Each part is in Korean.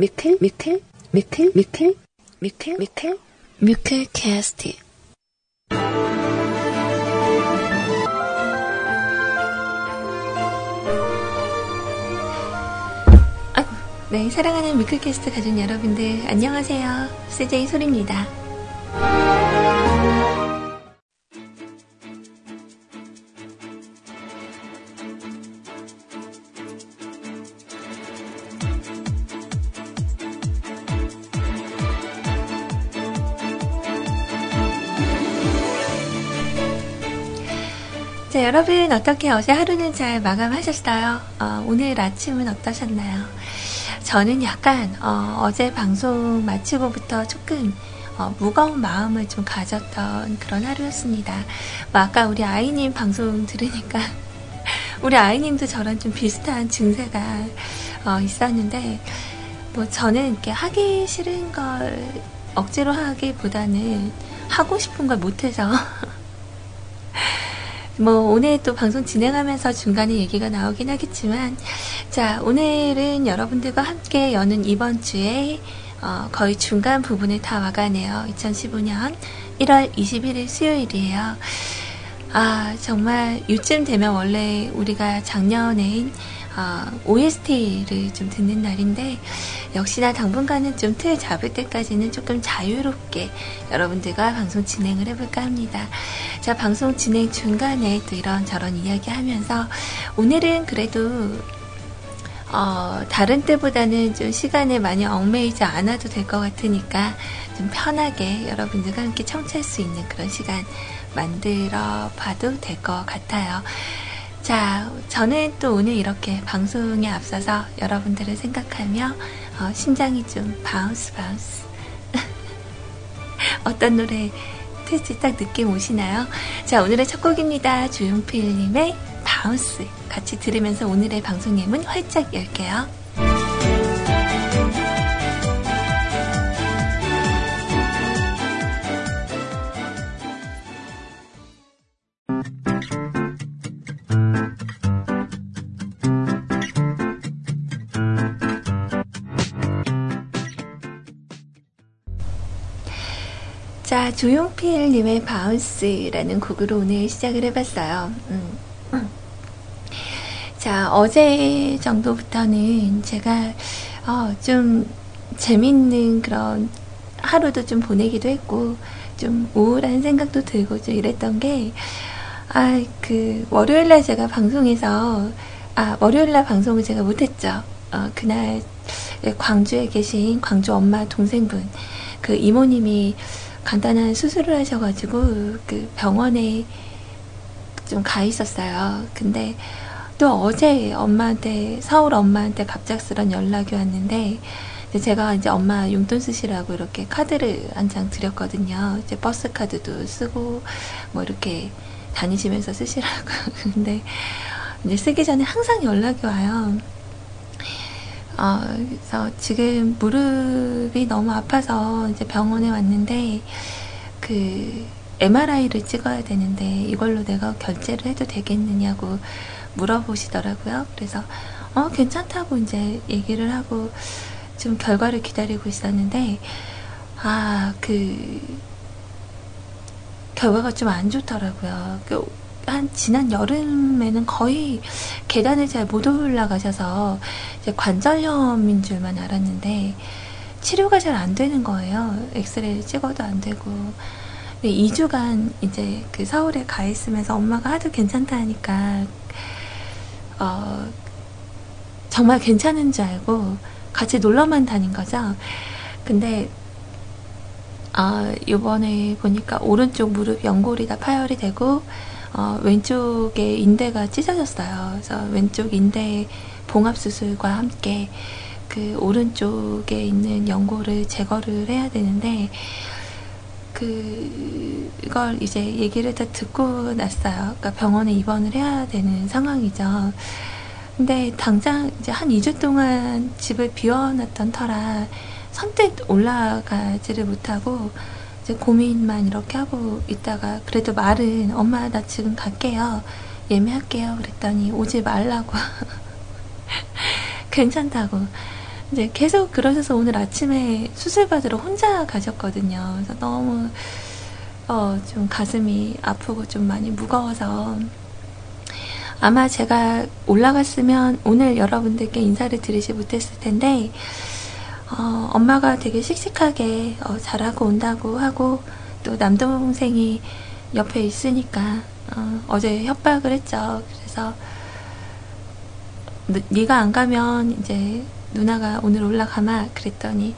뮤클 뮤클 뮤클 뮤클 뮤클 뮤클 뮤클 캐스트 네, 사랑하는 뮤클캐스트 가족 여러분들, 안녕하세요. CJ 소리입니다. 여러분 어떻게 어제 하루는 잘 마감하셨어요? 어, 오늘 아침은 어떠셨나요? 저는 약간 어, 제 방송 마치고부터 조금 어, 무거운 마음을 좀 가졌던 그런 하루였습니다. 뭐 아까 우리 아이님 방송 들으니까 우리 아이님도 저랑 좀 비슷한 증세가 어, 있었는데 뭐 저는 이렇게 하기 싫은 걸 억지로 하기보다는 하고 싶은 걸 못해서 뭐 오늘 또 방송 진행하면서 중간에 얘기가 나오긴 하겠지만 자 오늘은 여러분들과 함께 여는 이번 주에 어, 거의 중간 부분을 다 와가네요. 2015년 1월 21일 수요일이에요. 아 정말 요쯤 되면 원래 우리가 작년엔 어, OST를 좀 듣는 날인데 역시나 당분간은 좀 틀 잡을 때까지는 조금 자유롭게 여러분들과 방송 진행을 해볼까 합니다. 자, 방송 진행 중간에 또 이런저런 이야기 하면서 오늘은 그래도 어, 다른 때보다는 좀 시간에 많이 얽매이지 않아도 될 것 같으니까 좀 편하게 여러분들과 함께 청취할 수 있는 그런 시간 만들어 봐도 될 것 같아요. 자, 저는 또 오늘 이렇게 방송에 앞서서 여러분들을 생각하며 어, 심장이 좀 bounce bounce. 어떤 노래 틀지 딱 느낌 오시나요? 자, 오늘의 첫 곡입니다. 조용필님의 Bounce. 같이 들으면서 오늘의 방송의 문 활짝 열게요. 조용필님의 바운스라는 곡으로 오늘 시작을 해봤어요. 음. 자, 어제 정도부터는 제가 어, 좀 재밌는 그런 하루도 좀 보내기도 했고, 좀 우울한 생각도 들고 좀 이랬던 게, 아, 그, 월요일날 제가 방송에서, 아, 월요일날 방송을 제가 못했죠. 어, 그날 광주에 계신 광주 엄마 동생분, 그 이모님이 간단한 수술을 하셔가지고 그 병원에 좀 가 있었어요. 근데 또 어제 엄마한테 서울 엄마한테 갑작스런 연락이 왔는데 제가 이제 엄마 용돈 쓰시라고 이렇게 카드를 한 장 드렸거든요. 이제 버스 카드도 쓰고 뭐 이렇게 다니시면서 쓰시라고. 근데 이제 쓰기 전에 항상 연락이 와요. 어, 그래서 지금 무릎이 너무 아파서 이제 병원에 왔는데 그 MRI를 찍어야 되는데 이걸로 내가 결제를 해도 되겠느냐고 물어보시더라고요. 그래서 어 괜찮다고 이제 얘기를 하고 좀 결과를 기다리고 있었는데 아 그 결과가 좀 안 좋더라고요. 그 한 지난 여름에는 거의 계단을 잘 못 올라가셔서 관절염인 줄만 알았는데 치료가 잘 안 되는 거예요. 엑스레이를 찍어도 안 되고. 2주간 이제 그 서울에 가 있으면서 엄마가 하도 괜찮다 하니까 어 정말 괜찮은 줄 알고 같이 놀러만 다닌 거죠. 근데 아, 이번에 보니까 오른쪽 무릎 연골이 다 파열이 되고 어, 왼쪽에 인대가 찢어졌어요. 그래서 왼쪽 인대 봉합 수술과 함께 그 오른쪽에 있는 연골을 제거를 해야 되는데 그걸 이제 얘기를 다 듣고 났어요. 그러니까 병원에 입원을 해야 되는 상황이죠. 근데 당장 이제 한 2주 동안 집을 비워놨던 터라 선뜻 올라가지를 못하고 이제 고민만 이렇게 하고 있다가 그래도 말은 엄마 나 지금 갈게요. 예매할게요. 그랬더니 오지 말라고. 괜찮다고. 이제 계속 그러셔서 오늘 아침에 수술 받으러 혼자 가셨거든요. 그래서 너무 어, 좀 가슴이 아프고 좀 많이 무거워서 아마 제가 올라갔으면 오늘 여러분들께 인사를 드리지 못했을 텐데 어, 엄마가 되게 씩씩하게 어, 잘하고 온다고 하고 또 남동생이 옆에 있으니까 어, 제 협박을 했죠. 그래서 네가 안 가면 이제 누나가 오늘 올라가마 그랬더니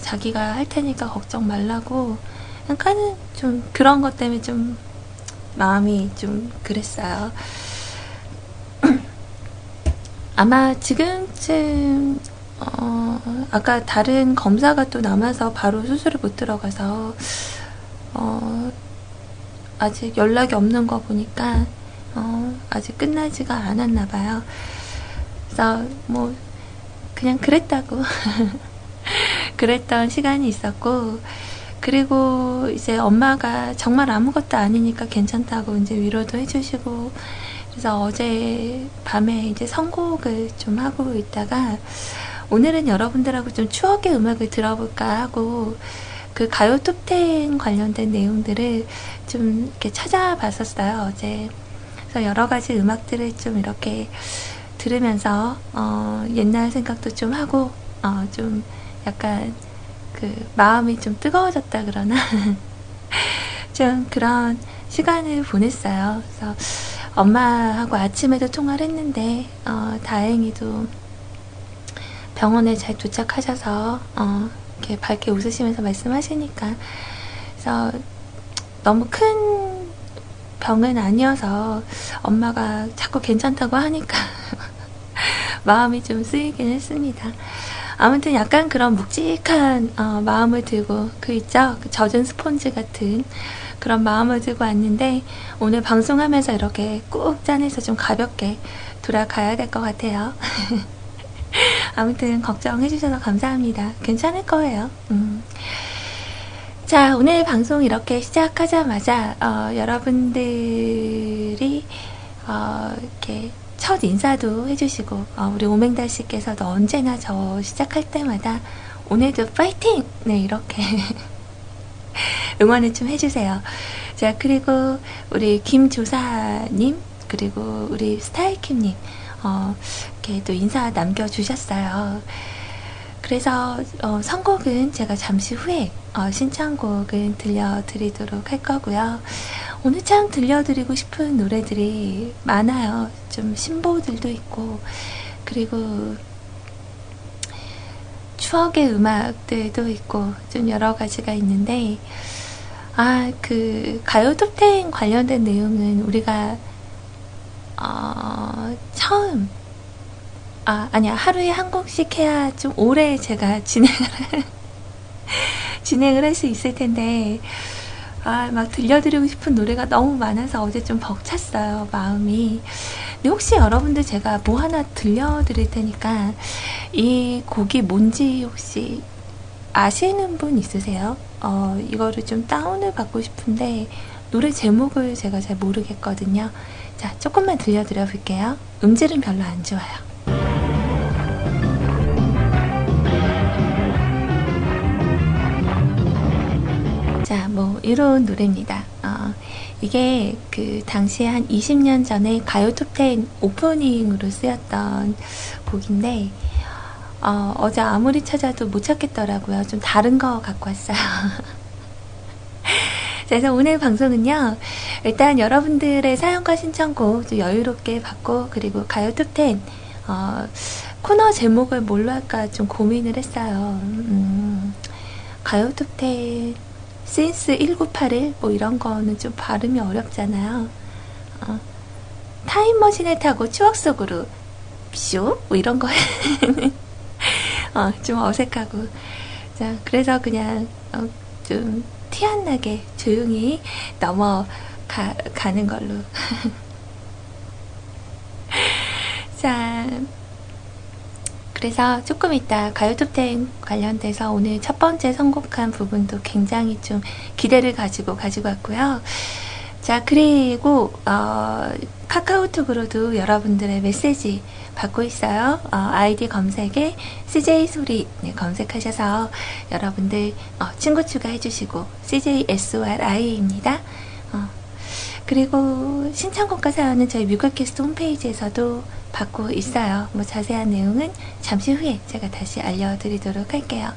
자기가 할 테니까 걱정 말라고 약간은 좀 그런 것 때문에 좀 마음이 좀 그랬어요. 아마 지금쯤 어, 아까 다른 검사가 또 남아서 바로 수술을 못 들어가서 어, 아직 연락이 없는 거 보니까 어, 아직 끝나지가 않았나 봐요. 그래서 뭐 그냥 그랬다고 그랬던 시간이 있었고 그리고 이제 엄마가 정말 아무것도 아니니까 괜찮다고 이제 위로도 해주시고 그래서 어제 밤에 이제 선곡을 좀 하고 있다가 오늘은 여러분들하고 좀 추억의 음악을 들어볼까 하고 그 가요 톱텐 관련된 내용들을 좀 이렇게 찾아봤었어요 어제 그래서 여러 가지 음악들을 좀 이렇게 들으면서 어, 옛날 생각도 좀 하고 어, 좀 약간 그 마음이 좀 뜨거워졌다 그러나 좀 그런 시간을 보냈어요. 그래서 엄마하고 아침에도 통화를 했는데 어, 다행히도 병원에 잘 도착하셔서 어, 이렇게 밝게 웃으시면서 말씀하시니까 그래서 너무 큰 병은 아니어서 엄마가 자꾸 괜찮다고 하니까 마음이 좀 쓰이긴 했습니다. 아무튼 약간 그런 묵직한 어, 마음을 들고 그 있죠 그 젖은 스폰지 같은 그런 마음을 들고 왔는데 오늘 방송하면서 이렇게 꾹 짜내서 좀 가볍게 돌아가야 될 것 같아요. 아무튼 걱정해 주셔서 감사합니다. 괜찮을 거예요. 음. 자 오늘 방송 이렇게 시작하자마자 어, 여러분들이 어, 이렇게 첫 인사도 해주시고 어, 우리 오맹달 씨께서도 언제나 저 시작할 때마다 오늘도 파이팅! 네 이렇게 응원을 좀 해주세요. 자 그리고 우리 김조사님 그리고 우리 스타일킴님 어, 이렇게 또 인사 남겨주셨어요. 그래서 어, 선곡은 제가 잠시 후에 어, 신청곡은 들려드리도록 할 거고요. 오늘 참 들려드리고 싶은 노래들이 많아요. 좀 신보들도 있고 그리고 추억의 음악들도 있고 좀 여러 가지가 있는데 아 그 가요 톱텐 관련된 내용은 우리가 어, 처음 아 아니야 하루에 한 곡씩 해야 좀 오래 제가 진행을 진행을 할 수 있을 텐데 아, 막 들려드리고 싶은 노래가 너무 많아서 어제 좀 벅찼어요, 마음이. 근데 혹시 여러분들 제가 뭐 하나 들려드릴 테니까 이 곡이 뭔지 혹시 아시는 분 있으세요? 어, 이거를 좀 다운을 받고 싶은데 노래 제목을 제가 잘 모르겠거든요. 자, 조금만 들려드려 볼게요. 음질은 별로 안 좋아요. 자, 뭐, 이런 노래입니다. 어, 이게 그 당시에 한 20년 전에 가요 톱10 오프닝으로 쓰였던 곡인데, 어, 어제 아무리 찾아도 못 찾겠더라고요. 좀 다른 거 갖고 왔어요. 그래서 오늘 방송은요, 일단 여러분들의 사연과 신청곡 좀 여유롭게 받고, 그리고 가요 톱10, 어, 코너 제목을 뭘로 할까 좀 고민을 했어요. 음, 가요 톱10, 센스 1981, 뭐 이런 거는 좀 발음이 어렵잖아요. 어, 타임머신을 타고 추억 속으로, 쇼? 뭐 이런 거. 어, 좀 어색하고. 자, 그래서 그냥, 어, 좀, 티 안 나게 조용히 넘어가는 걸로. 자, 그래서 조금 이따 가요톱텐 관련돼서 오늘 첫 번째 선곡한 부분도 굉장히 좀 기대를 가지고 가지고 왔고요. 자, 그리고, 어, 카카오톡으로도 여러분들의 메시지 받고 있어요. 어, 아이디 검색에 CJ 소리 네, 검색하셔서 여러분들 어, 친구 추가해주시고 CJ SORI입니다. 어, 그리고 신청곡과 사연은 저희 뮤직캐스트 홈페이지에서도 받고 있어요. 뭐 자세한 내용은 잠시 후에 제가 다시 알려드리도록 할게요.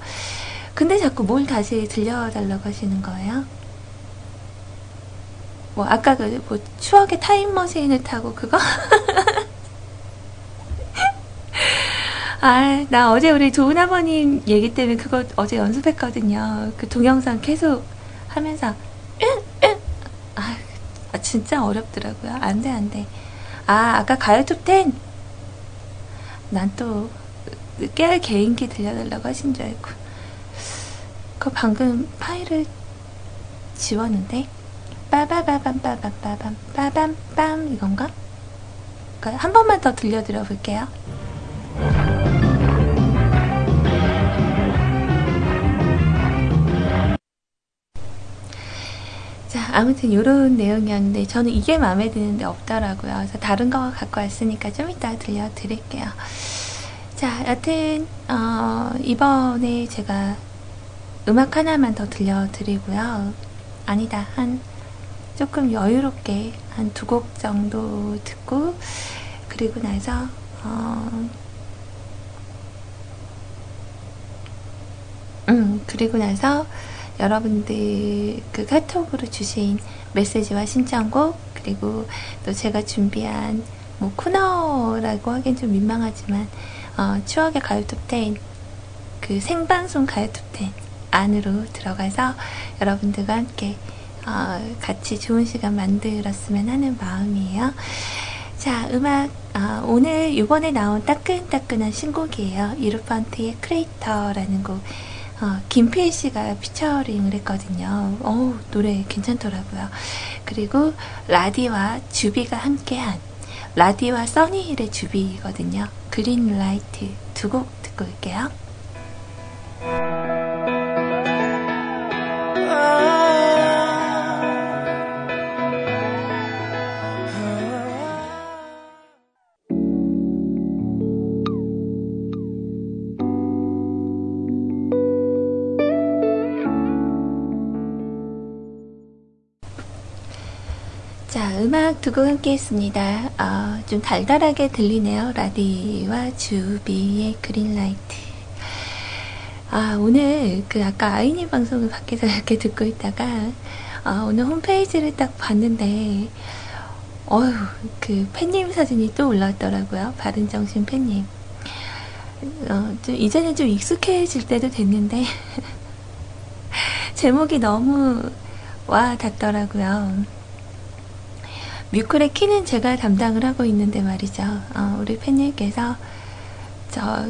근데 자꾸 뭘 다시 들려달라고 하시는 거예요? 뭐 아까 그 뭐 추억의 타임머신을 타고 그거? 아, 나 어제 우리 좋은 아버님 얘기 때문에 그거 어제 연습했거든요. 그 동영상 계속 하면서. 아, 아, 진짜 어렵더라고요. 안 돼, 안 돼. 아, 아까 가요 톱10? 난또 깨알 개인기 들려달라고 하신 줄 알고. 그 방금 파일을 지웠는데? 빠바바밤빠밤빠밤 빠밤빰 이건가? 한 번만 더 들려드려 볼게요. 자, 아무튼 이런 내용이었는데 저는 이게 마음에 드는데 없더라고요. 그래서 다른 거 갖고 왔으니까 좀 이따 들려드릴게요. 자, 여튼 어, 이번에 제가 음악 하나만 더 들려드리고요. 아니다, 한 조금 여유롭게 한 두 곡 정도 듣고 그리고 나서 어, 음 그리고 나서 여러분들 그 카톡으로 주신 메시지와 신청곡 그리고 또 제가 준비한 뭐 코너라고 하긴 좀 민망하지만 어, 추억의 가요톱 10그 생방송 가요톱 10 안으로 들어가서 여러분들과 함께 어, 같이 좋은 시간 만들었으면 하는 마음이에요. 자, 음악 어, 오늘 이번에 나온 따끈따끈한 신곡이에요. 이루펀트의 크레이터라는 곡. 어, 김필 씨가 피처링을 했거든요. 어우, 노래 괜찮더라고요. 그리고 라디와 주비가 함께한 라디와 써니힐의 주비거든요. Green Light 두 곡 듣고 올게요. 두 곡 함께 했습니다. 어, 좀 달달하게 들리네요. 라디와 주비의 그린라이트. 아, 오늘 그 아까 아이님 방송을 밖에서 이렇게 듣고 있다가 아, 오늘 홈페이지를 딱 봤는데 어휴, 그 팬님 사진이 또 올라왔더라고요. 바른정신 팬님. 어, 좀 이제는 좀 익숙해질 때도 됐는데 제목이 너무 와 닿더라고요. 뮤클의 키는 제가 담당을 하고 있는데 말이죠. 어, 우리 팬님께서 저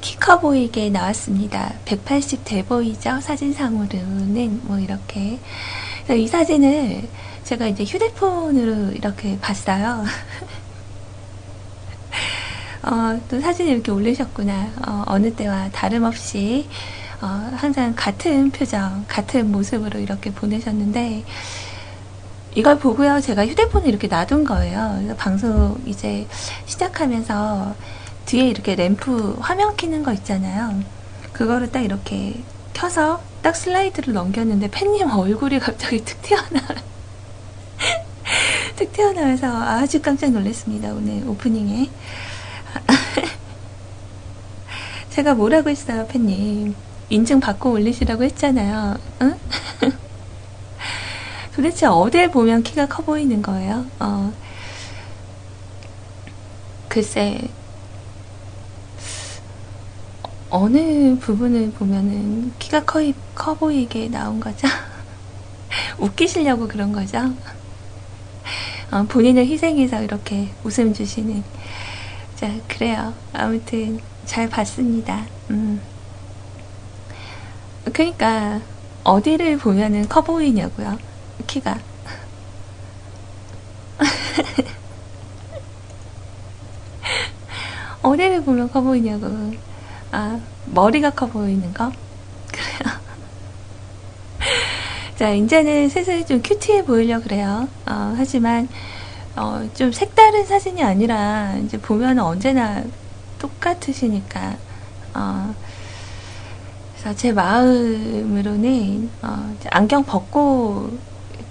키커 보이게 나왔습니다. 180돼 보이죠? 사진상으로는 뭐 이렇게. 이 사진을 제가 이제 휴대폰으로 이렇게 봤어요. 어, 또 사진을 이렇게 올리셨구나. 어, 어느 때와 다름없이 어, 항상 같은 표정, 같은 모습으로 이렇게 보내셨는데 이걸 보고요, 제가 휴대폰을 이렇게 놔둔 거예요. 방송 이제 시작하면서 뒤에 이렇게 램프 화면 키는 거 있잖아요. 그거를 딱 이렇게 켜서 딱 슬라이드를 넘겼는데 팬님 얼굴이 갑자기 툭 튀어나 툭 튀어나와서 아주 깜짝 놀랐습니다. 오늘 오프닝에. 제가 뭐라고 했어요, 팬님. 인증 받고 올리시라고 했잖아요. 응? 도대체 어디에 보면 키가 커 보이는 거예요? 어, 글쎄, 어느 부분을 보면은 키가 커, 커 보이게 나온 거죠? 웃기시려고 그런 거죠? 어, 본인을 희생해서 이렇게 웃음 주시는. 자, 그래요. 아무튼, 잘 봤습니다. 음. 그니까, 어디를 보면은 커 보이냐고요. 키가. 어디를 보면 커 보이냐고. 아, 머리가 커 보이는 거? 그래요. 자, 이제는 슬슬 좀 큐티해 보이려 그래요. 어, 하지만, 어, 좀 색다른 사진이 아니라 이제 보면 언제나 똑같으시니까 어, 그래서 제 마음으로는 어, 안경 벗고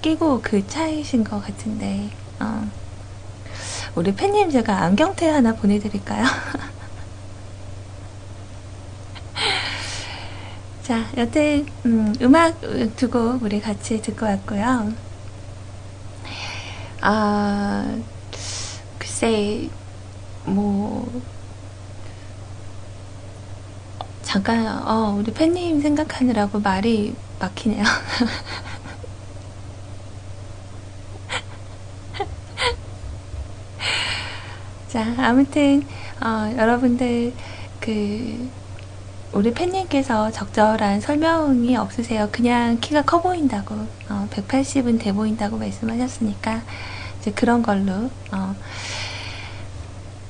끼고 그 차이신 것 같은데 어, 우리 팬님 제가 안경테 하나 보내드릴까요? 자, 여튼 음, 음악 두 곡 우리 같이 듣고 왔고요. 아, 글쎄, 뭐, 잠깐, 어, 우리 팬님 생각하느라고 말이 막히네요. 자, 아무튼, 어, 여러분들, 그, 우리 팬님께서 적절한 설명이 없으세요. 그냥 키가 커 보인다고, 어, 180은 돼 보인다고 말씀하셨으니까, 이제 그런 걸로, 어.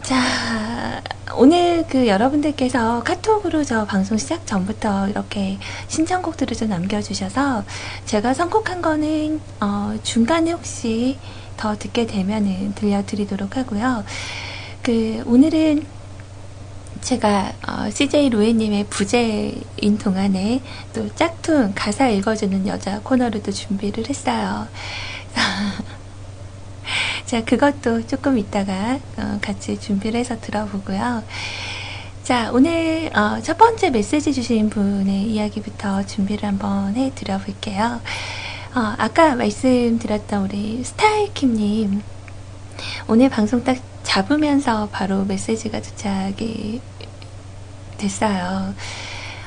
자, 오늘 그 여러분들께서 카톡으로 저 방송 시작 전부터 이렇게 신청곡들을 좀 남겨주셔서 제가 선곡한 거는, 어, 중간에 혹시 더 듣게 되면은 들려드리도록 하고요. 그, 오늘은 제가 어, CJ 로에님의 부재인 동안에 또 짝퉁 가사 읽어주는 여자 코너를 또 준비를 했어요. 자, 그것도 조금 이따가 어, 같이 준비를 해서 들어보고요. 자, 오늘 어, 첫 번째 메시지 주신 분의 이야기부터 준비를 한번 해 드려 볼게요. 어, 아까 말씀드렸던 우리 스타일킴님 오늘 방송 딱 잡으면서 바로 메시지가 도착이 됐어요.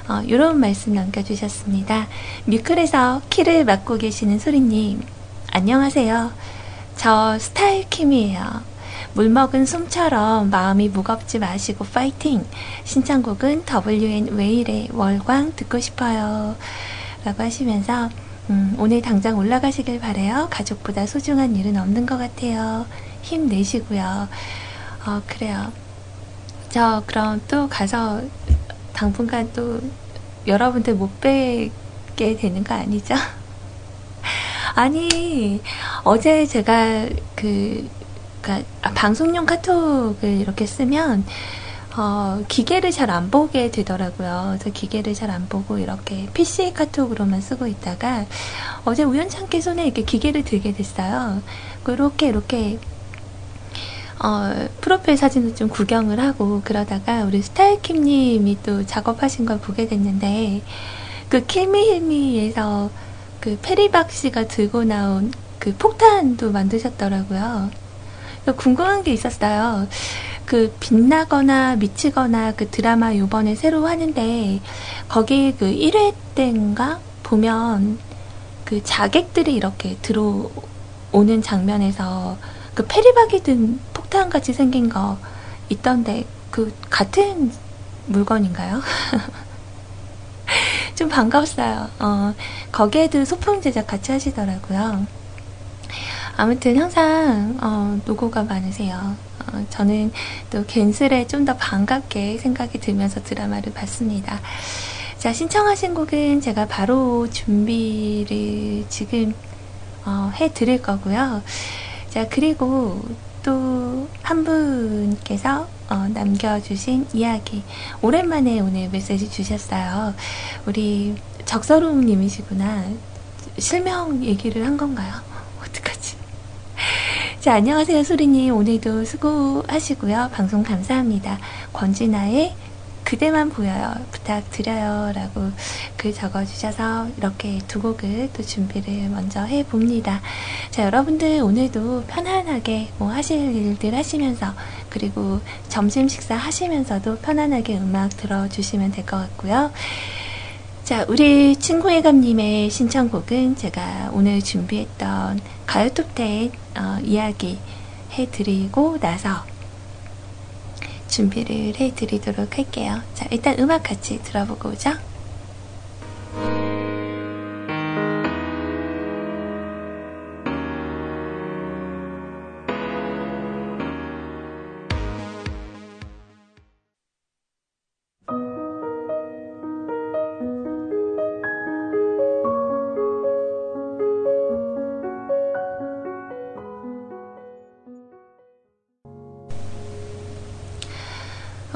어, 이런 말씀 남겨주셨습니다. 뮤클에서 키를 맡고 계시는 소리님, 안녕하세요. 저 스타일킴이에요. 물 먹은 솜처럼 마음이 무겁지 마시고 파이팅! 신청곡은 WN 웨일의 월광 듣고 싶어요. 라고 하시면서, 음, 오늘 당장 올라가시길 바래요. 가족보다 소중한 일은 없는 것 같아요. 힘내시고요. 어, 그래요. 저 그럼 또 가서 당분간 또 여러분들 못 뵙게 되는 거 아니죠? 아니 어제 제가 그 그러니까 방송용 카톡을 이렇게 쓰면 어, 기계를 잘 안 보게 되더라고요. 그래서 기계를 잘 안 보고 이렇게 PC 카톡으로만 쓰고 있다가 어제 우연찮게 손에 이렇게 기계를 들게 됐어요. 그렇게 이렇게 어, 프로필 사진을 좀 구경을 하고 그러다가 우리 스타일킴님이 또 작업하신 걸 보게 됐는데 그 킬미힐미에서 그 페리박 씨가 들고 나온 그 폭탄도 만드셨더라고요. 궁금한 게 있었어요. 그 빛나거나 미치거나 그 드라마 요번에 새로 하는데 거기 그 1회 때인가 보면 그 자객들이 이렇게 들어오는 장면에서 그 페리박이 든 폭탄 같이 생긴 거 있던데 그 같은 물건인가요? 좀 반가웠어요. 어, 거기에도 소품 제작 같이 하시더라고요. 아무튼 항상 어, 노고가 많으세요. 어, 저는 또 겐슬에 좀 더 반갑게 생각이 들면서 드라마를 봤습니다. 자 신청하신 곡은 제가 바로 준비를 지금 어, 해드릴 거고요. 자 그리고 또 한 분께서 어, 남겨주신 이야기. 오랜만에 오늘 메시지 주셨어요. 우리 적서로움님이시구나. 실명 얘기를 한 건가요? 어떡하지? 자, 안녕하세요, 소리님. 오늘도 수고하시고요. 방송 감사합니다. 권진아의 그대만 보여요. 부탁드려요. 라고 글 적어주셔서 이렇게 두 곡을 또 준비를 먼저 해봅니다. 자, 여러분들 오늘도 편안하게 뭐 하실 일들 하시면서 그리고 점심 식사 하시면서도 편안하게 음악 들어주시면 될 것 같고요. 자, 우리 친구의감님의 신청곡은 제가 오늘 준비했던 가요톱텐 어, 이야기 해드리고 나서 준비를 해드리도록 할게요. 자, 일단 음악 같이 들어보고 오죠.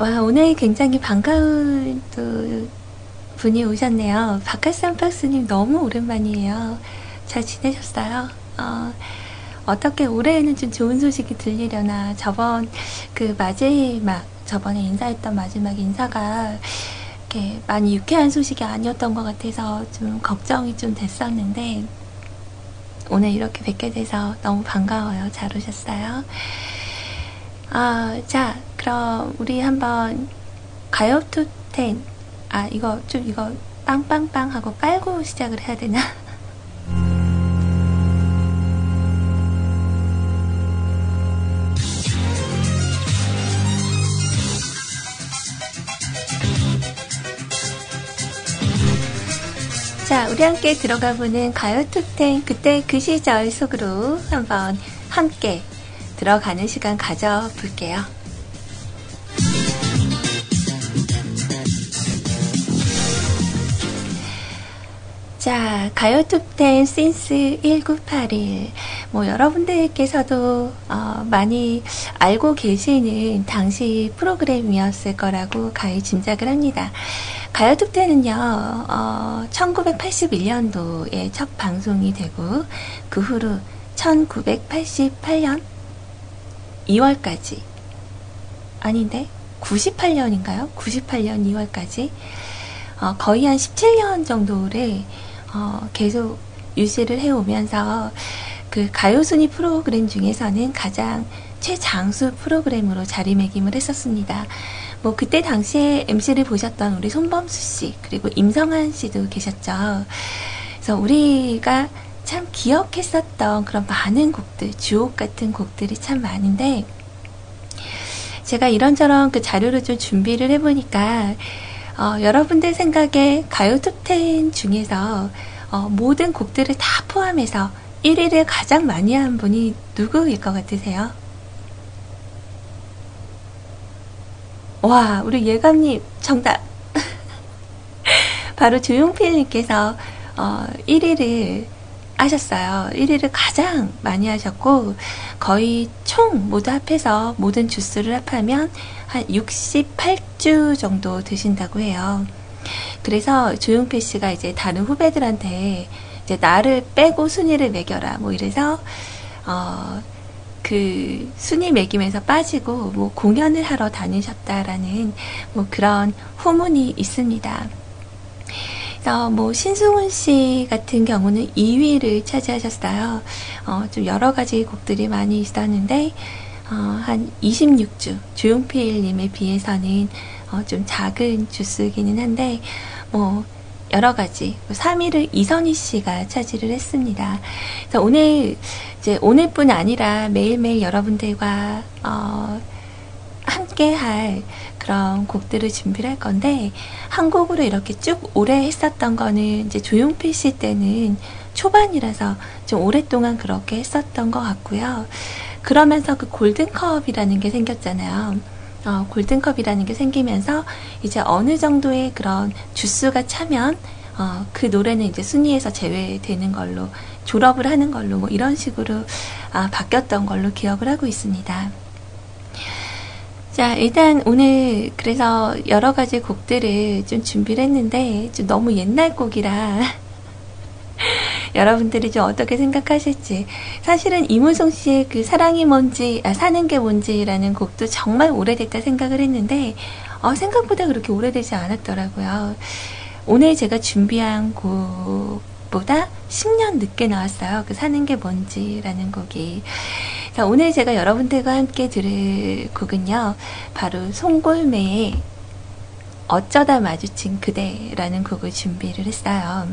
와, 오늘 굉장히 반가운 또 분이 오셨네요. 바카쌈박스님 너무 오랜만이에요. 잘 지내셨어요? 어, 어떻게 올해에는 좀 좋은 소식이 들리려나. 저번 그 마지막, 저번에 인사했던 마지막 인사가 이렇게 많이 유쾌한 소식이 아니었던 것 같아서 좀 걱정이 좀 됐었는데, 오늘 이렇게 뵙게 돼서 너무 반가워요. 잘 오셨어요. 아, 자, 그럼 우리 한번 가요 투텐. 아, 이거 좀 이거 빵빵빵 하고 빨고 시작을 해야 되나? 자, 우리 함께 들어가 보는 가요 톱텐 그때 그 시절 속으로 한번 함께 들어가는 시간 가져볼게요. 자, 가요 톱텐 신스 1981. 뭐, 여러분들께서도, 어, 많이 알고 계시는 당시 프로그램이었을 거라고 가히 짐작을 합니다. 가요 톱텐은요, 어, 1981년도에 첫 방송이 되고, 그 후로 1988년 2월까지. 아닌데? 98년인가요? 98년 2월까지. 어, 거의 한 17년 정도를 어, 계속 유지를 해오면서 그 가요순위 프로그램 중에서는 가장 최장수 프로그램으로 자리매김을 했었습니다. 뭐 그때 당시에 MC를 보셨던 우리 손범수 씨 그리고 임성한 씨도 계셨죠. 그래서 우리가 참 기억했었던 그런 많은 곡들, 주옥 같은 곡들이 참 많은데 제가 이런저런 그 자료를 좀 준비를 해보니까 어, 여러분들 생각에 가요 톱10 중에서 어, 모든 곡들을 다 포함해서 1위를 가장 많이 한 분이 누구일 것 같으세요? 와, 우리 예감님 정답. 바로 조용필님께서 어, 1위를 하셨어요. 1위를 가장 많이 하셨고 거의 총 모두 합해서 모든 주스를 합하면 한 68주 정도 드신다고 해요. 그래서 조용필 씨가 이제 다른 후배들한테 이제 나를 빼고 순위를 매겨라 뭐 이래서 어, 그 순위 매김에서 빠지고 뭐 공연을 하러 다니셨다라는 뭐 그런 후문이 있습니다. 그래서 뭐 신승훈 씨 같은 경우는 2위를 차지하셨어요. 어, 좀 여러 가지 곡들이 많이 있었는데 어, 한 26주 조용필님에 비해서는 어, 좀 작은 주스기는 한데 뭐 여러 가지 3위를 이선희 씨가 차지를 했습니다. 그래서 오늘 이제 오늘뿐 아니라 매일매일 여러분들과 어, 함께 할 그런 곡들을 준비를 할 건데 한 곡으로 이렇게 쭉 오래 했었던 거는 이제 조용필 씨 때는 초반이라서 좀 오랫동안 그렇게 했었던 것 같고요. 그러면서 그 골든컵이라는 게 생겼잖아요. 어, 골든컵이라는 게 생기면서 이제 어느 정도의 그런 주스가 차면 어, 그 노래는 이제 순위에서 제외되는 걸로 졸업을 하는 걸로 뭐 이런 식으로 아, 바뀌었던 걸로 기억을 하고 있습니다. 자, 일단 오늘 그래서 여러 가지 곡들을 좀 준비를 했는데 좀 너무 옛날 곡이라 여러분들이 좀 어떻게 생각하실지. 사실은 이문송 씨의 그 사랑이 뭔지, 아, 사는 게 뭔지라는 곡도 정말 오래됐다 생각을 했는데, 어, 생각보다 그렇게 오래되지 않았더라고요. 오늘 제가 준비한 곡보다 10년 늦게 나왔어요. 그 사는 게 뭔지라는 곡이. 자, 오늘 제가 여러분들과 함께 들을 곡은요, 바로 송골매의 어쩌다 마주친 그대라는 곡을 준비를 했어요.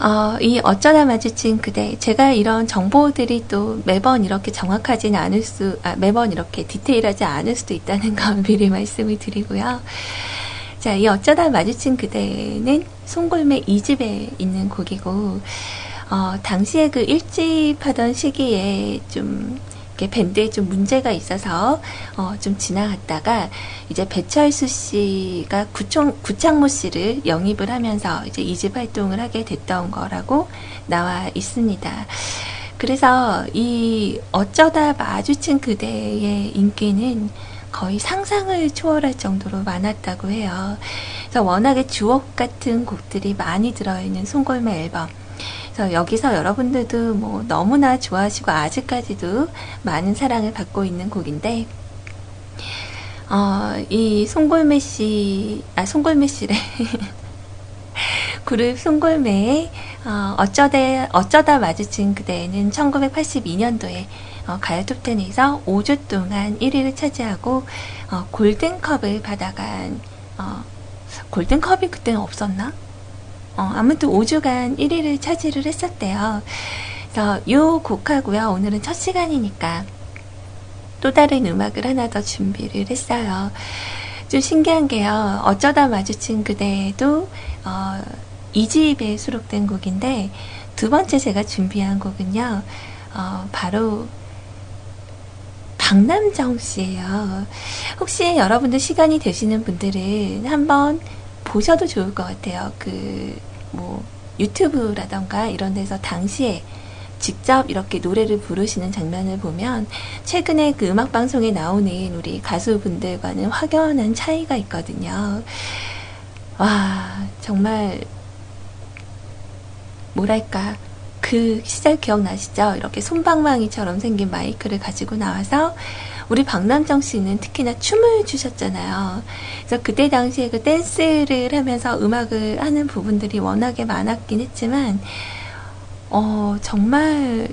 어, 이 어쩌다 마주친 그대 제가 이런 정보들이 또 매번 이렇게 정확하지는 않을 수 아, 매번 이렇게 디테일하지 않을 수도 있다는 건 미리 말씀을 드리고요. 자, 이 어쩌다 마주친 그대는 송골매 2집에 있는 곡이고 어, 당시에 그 1집 하던 시기에 좀 이렇게 밴드에 좀 문제가 있어서 어, 좀 지나갔다가 이제 배철수 씨가 구청, 구창모 씨를 영입을 하면서 이제 이집 활동을 하게 됐던 거라고 나와 있습니다. 그래서 이 어쩌다 마주친 그대의 인기는 거의 상상을 초월할 정도로 많았다고 해요. 그래서 워낙에 주옥 같은 곡들이 많이 들어있는 송골매 앨범. 그래서 여기서 여러분들도 뭐 너무나 좋아하시고 아직까지도 많은 사랑을 받고 있는 곡인데, 어, 이 송골매 씨, 아, 송골매 씨래. 그룹 송골매의 어, 어쩌다, 어쩌다 마주친 그대는 1982년도에 어, 가요 톱텐에서 5주 동안 1위를 차지하고 어, 골든컵을 받아간 어, 골든컵이 그때는 없었나? 어, 아무튼 5주간 1위를 차지를 했었대요. 그래서 이 곡하고요. 오늘은 첫 시간이니까 또 다른 음악을 하나 더 준비를 했어요. 좀 신기한 게요. 어쩌다 마주친 그대도 어, 2집에 수록된 곡인데 두 번째 제가 준비한 곡은요. 어, 바로 박남정 씨예요. 혹시 여러분들 시간이 되시는 분들은 한번 보셔도 좋을 것 같아요. 그, 뭐, 유튜브라던가 이런 데서 당시에 직접 이렇게 노래를 부르시는 장면을 보면 최근에 그 음악 방송에 나오는 우리 가수분들과는 확연한 차이가 있거든요. 와, 정말, 뭐랄까, 그 시절 기억나시죠? 이렇게 손방망이처럼 생긴 마이크를 가지고 나와서 우리 박남정 씨는 특히나 춤을 추셨잖아요. 그래서 그때 당시에 그 댄스를 하면서 음악을 하는 부분들이 워낙에 많았긴 했지만, 어, 정말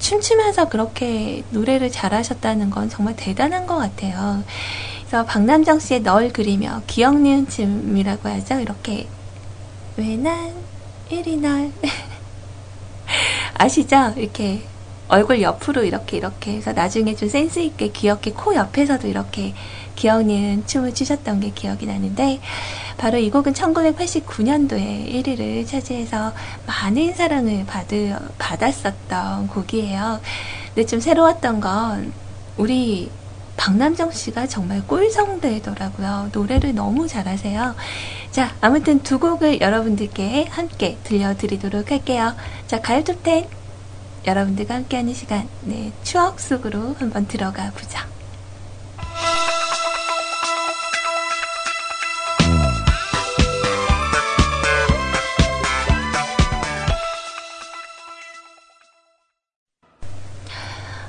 춤추면서 그렇게 노래를 잘하셨다는 건 정말 대단한 것 같아요. 그래서 박남정 씨의 널 그리며 기억 니은 춤이라고 하죠. 이렇게 왜 난 이리 날 아시죠? 이렇게 얼굴 옆으로 이렇게 이렇게 해서 나중에 좀 센스 있게 귀엽게 코 옆에서도 이렇게 기억니은 춤을 추셨던 게 기억이 나는데 바로 이 곡은 1989년도에 1위를 차지해서 많은 사랑을 받을, 받았었던 곡이에요. 근데 좀 새로웠던 건 우리 박남정 씨가 정말 꿀성대더라고요. 노래를 너무 잘하세요. 자, 아무튼 두 곡을 여러분들께 함께 들려드리도록 할게요. 자, 가요톱텐 여러분들과 함께하는 시간, 네, 추억 속으로 한번 들어가 보자.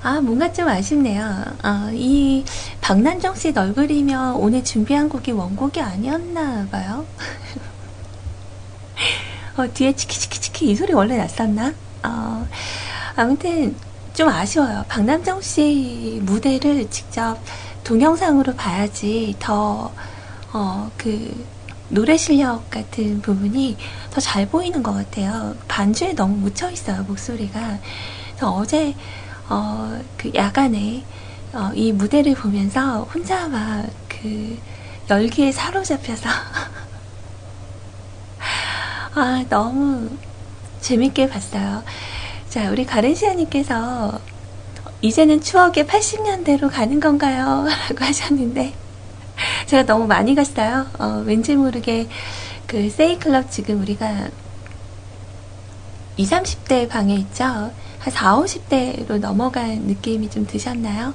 아, 뭔가 좀 아쉽네요. 어, 이 박난정 씨 널그리며 오늘 준비한 곡이 원곡이 아니었나 봐요. 어, 뒤에 치키치키치키 이 소리 원래 났었나? 어, 아무튼 좀 아쉬워요. 박남정 씨 무대를 직접 동영상으로 봐야지 더, 어, 그, 노래 실력 같은 부분이 더 잘 보이는 것 같아요. 반주에 너무 묻혀 있어요, 목소리가. 어제, 어, 그 야간에, 어, 이 무대를 보면서 혼자 막 그 열기에 사로잡혀서 아, 너무 재밌게 봤어요. 자, 우리 가렌시아님께서 이제는 추억의 80년대로 가는 건가요? 라고 하셨는데, 제가 너무 많이 갔어요. 어, 왠지 모르게 그 세이클럽 지금 우리가 20, 30대 방에 있죠? 한 4, 50대로 넘어간 느낌이 좀 드셨나요?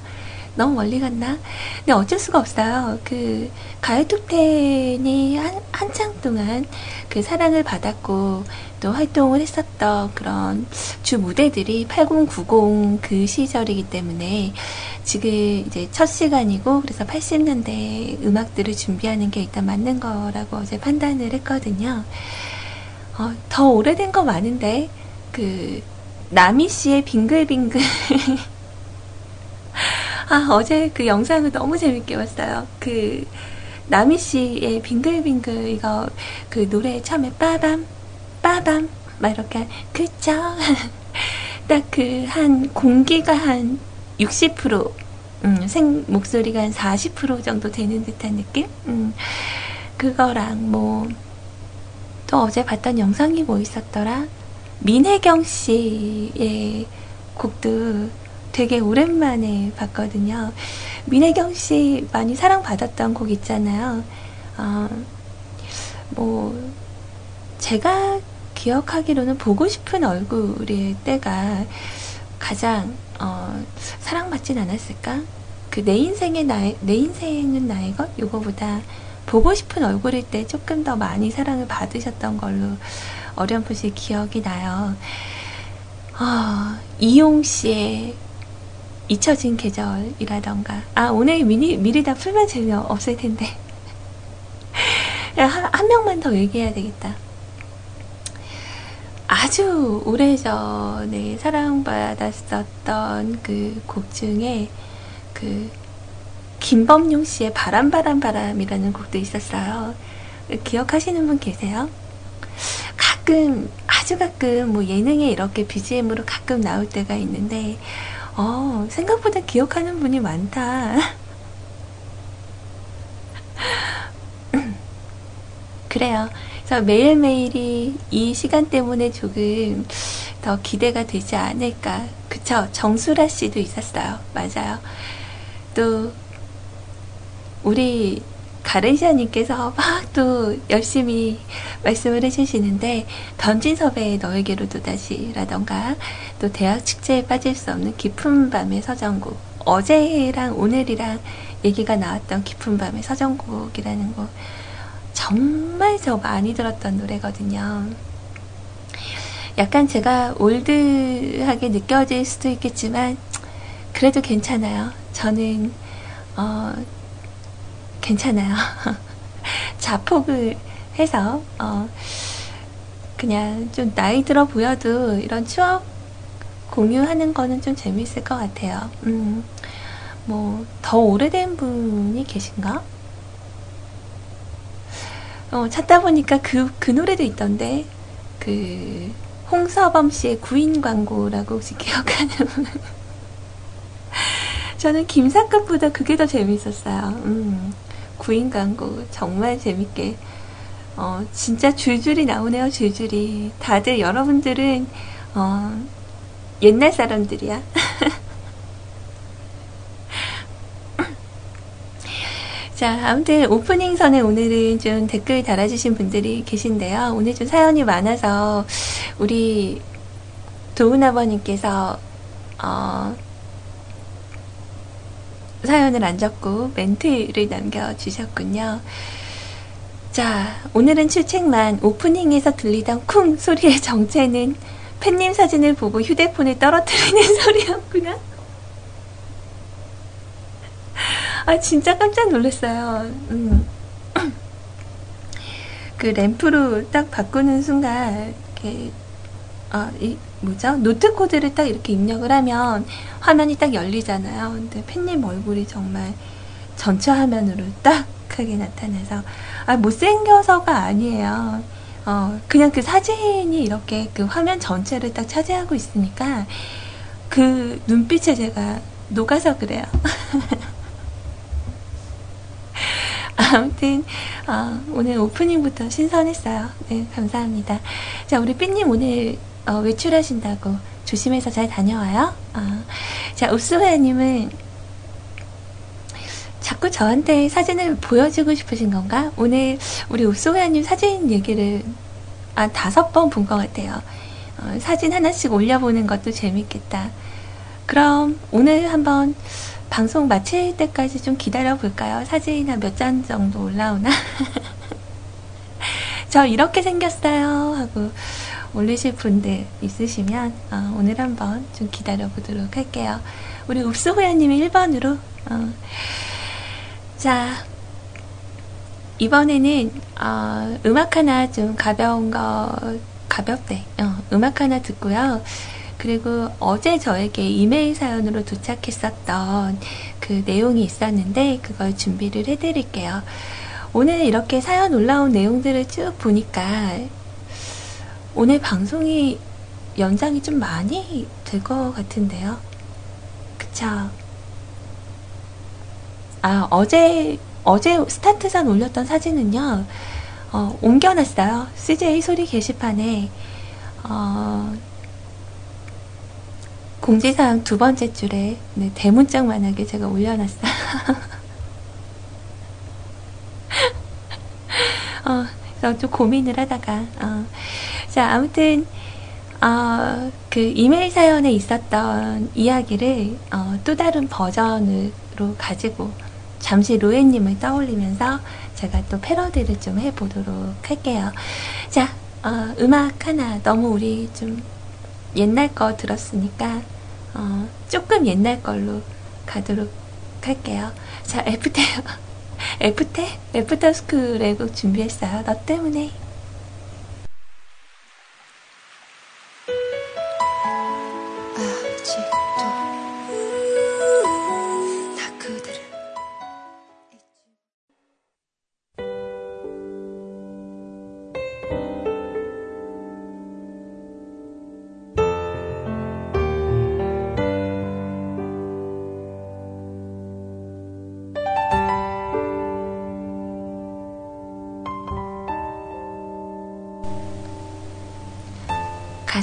너무 멀리 갔나? 근데 어쩔 수가 없어요. 그 가요톱텐이 한, 한창 동안 그 사랑을 받았고 또 활동을 했었던 그런 주 무대들이 8090 그 시절이기 때문에 지금 이제 첫 시간이고 그래서 80년대 음악들을 준비하는 게 일단 맞는 거라고 어제 판단을 했거든요. 어, 더 오래된 거 많은데 그 나미 씨의 빙글빙글 아, 어제 그 영상을 너무 재밌게 봤어요. 그, 나미 씨의 빙글빙글, 이거, 그 노래 처음에 빠밤, 빠밤, 막 이렇게, 그쵸? 딱 그, 한, 공기가 한 60%, 음, 생, 목소리가 한 40% 정도 되는 듯한 느낌? 음, 그거랑 뭐, 또 어제 봤던 영상이 뭐 있었더라? 민혜경 씨의 곡도 되게 오랜만에 봤거든요. 민혜경 씨 많이 사랑받았던 곡 있잖아요. 어, 뭐, 제가 기억하기로는 보고 싶은 얼굴의 때가 가장, 어, 사랑받진 않았을까? 그 내 인생의 나의, 내 인생은 나의 것? 요거보다 보고 싶은 얼굴일 때 조금 더 많이 사랑을 받으셨던 걸로 어렴풋이 기억이 나요. 아, 이용 씨의 잊혀진 계절이라던가. 아, 오늘 미리, 미리 다 풀면 재미없을 텐데. 한, 한 명만 더 얘기해야 되겠다. 아주 오래전에 사랑받았었던 그 곡 중에 그 김범용 씨의 바람 바람 바람이라는 곡도 있었어요. 기억하시는 분 계세요? 가끔 아주 가끔 뭐 예능에 이렇게 BGM으로 가끔 나올 때가 있는데 어, 생각보다 기억하는 분이 많다. 그래요. 그래서 매일매일이 이 시간 때문에 조금 더 기대가 되지 않을까. 그쵸. 정수라 씨도 있었어요. 맞아요. 또, 우리 가르시아님께서 막 또 열심히 말씀을 해주시는데, 던진 섭외의 너에게로 또다시라던가, 또 대학 축제에 빠질 수 없는 깊은 밤의 서정곡, 어제랑 오늘이랑 얘기가 나왔던 깊은 밤의 서정곡이라는 곡, 정말 저 많이 들었던 노래거든요. 약간 제가 올드하게 느껴질 수도 있겠지만, 그래도 괜찮아요. 저는, 어, 괜찮아요. 자폭을 해서, 어, 그냥 좀 나이 들어 보여도 이런 추억 공유하는 거는 좀 재밌을 것 같아요. 음, 뭐, 더 오래된 분이 계신가? 어, 찾다 보니까 그, 그 노래도 있던데, 그, 홍서범 씨의 구인 광고라고 혹시 기억하는 분? 저는 김사급보다 그게 더 재밌었어요. 음, 구인 광고 정말 재밌게 어, 진짜 줄줄이 나오네요, 줄줄이. 다들 여러분들은 어, 옛날 사람들이야. 자, 아무튼 오프닝 선에 오늘은 좀 댓글 달아주신 분들이 계신데요. 오늘 좀 사연이 많아서 우리 도훈아버님께서 어, 사연을 안 적고 멘트를 남겨주셨군요. 자, 오늘은 출첵만 오프닝에서 들리던 쿵 소리의 정체는 팬님 사진을 보고 휴대폰을 떨어뜨리는 소리였구나. 아, 진짜 깜짝 놀랐어요. 음. 그 램프로 딱 바꾸는 순간, 이렇게, 아, 이, 뭐죠? 노트 코드를 딱 이렇게 입력을 하면 화면이 딱 열리잖아요. 근데 팬님 얼굴이 정말 전체 화면으로 딱 크게 나타나서, 아, 못생겨서가 아니에요. 어, 그냥 그 사진이 이렇게 그 화면 전체를 딱 차지하고 있으니까 그 눈빛에 제가 녹아서 그래요. 아무튼 어, 오늘 오프닝부터 신선했어요. 네, 감사합니다. 자, 우리 삐님 오늘 어, 외출하신다고 조심해서 잘 다녀와요. 어. 자, 읍수회님은 자꾸 저한테 사진을 보여주고 싶으신 건가? 오늘 우리 읍수회님 사진 얘기를 한 다섯 번 본 것 같아요. 어, 사진 하나씩 올려보는 것도 재밌겠다. 그럼 오늘 한번 방송 마칠 때까지 좀 기다려 볼까요? 사진 한 몇 장 정도 올라오나? 저 이렇게 생겼어요 하고 올리실 분들 있으시면 어, 오늘 한번 좀 기다려 보도록 할게요. 우리 읍수호야님이 1번으로 어. 자 이번에는 어, 음악 하나 좀 가벼운 거 가볍대 어, 음악 하나 듣고요. 그리고 어제 저에게 이메일 사연으로 도착했었던 그 내용이 있었는데 그걸 준비를 해드릴게요. 오늘 이렇게 사연 올라온 내용들을 쭉 보니까 오늘 방송이 연장이 좀 많이 될 것 같은데요. 그쵸? 아, 어제, 어제 스타트산 올렸던 사진은요, 어, 옮겨놨어요. CJ 소리 게시판에, 어, 공지사항 두 번째 줄에 네, 대문짝만하게 제가 올려놨어요. 어, 그래서 좀 고민을 하다가 어. 자 아무튼 어, 그 이메일 사연에 있었던 이야기를 어, 또 다른 버전으로 가지고 잠시 로에님을 떠올리면서 제가 또 패러디를 좀 해보도록 할게요. 자, 어, 음악 하나 너무 우리 좀 옛날 거 들었으니까 어, 조금 옛날 걸로 가도록 할게요. 자, 애프터, 애프터, 애프터 스쿨의 곡 준비했어요. 너 때문에.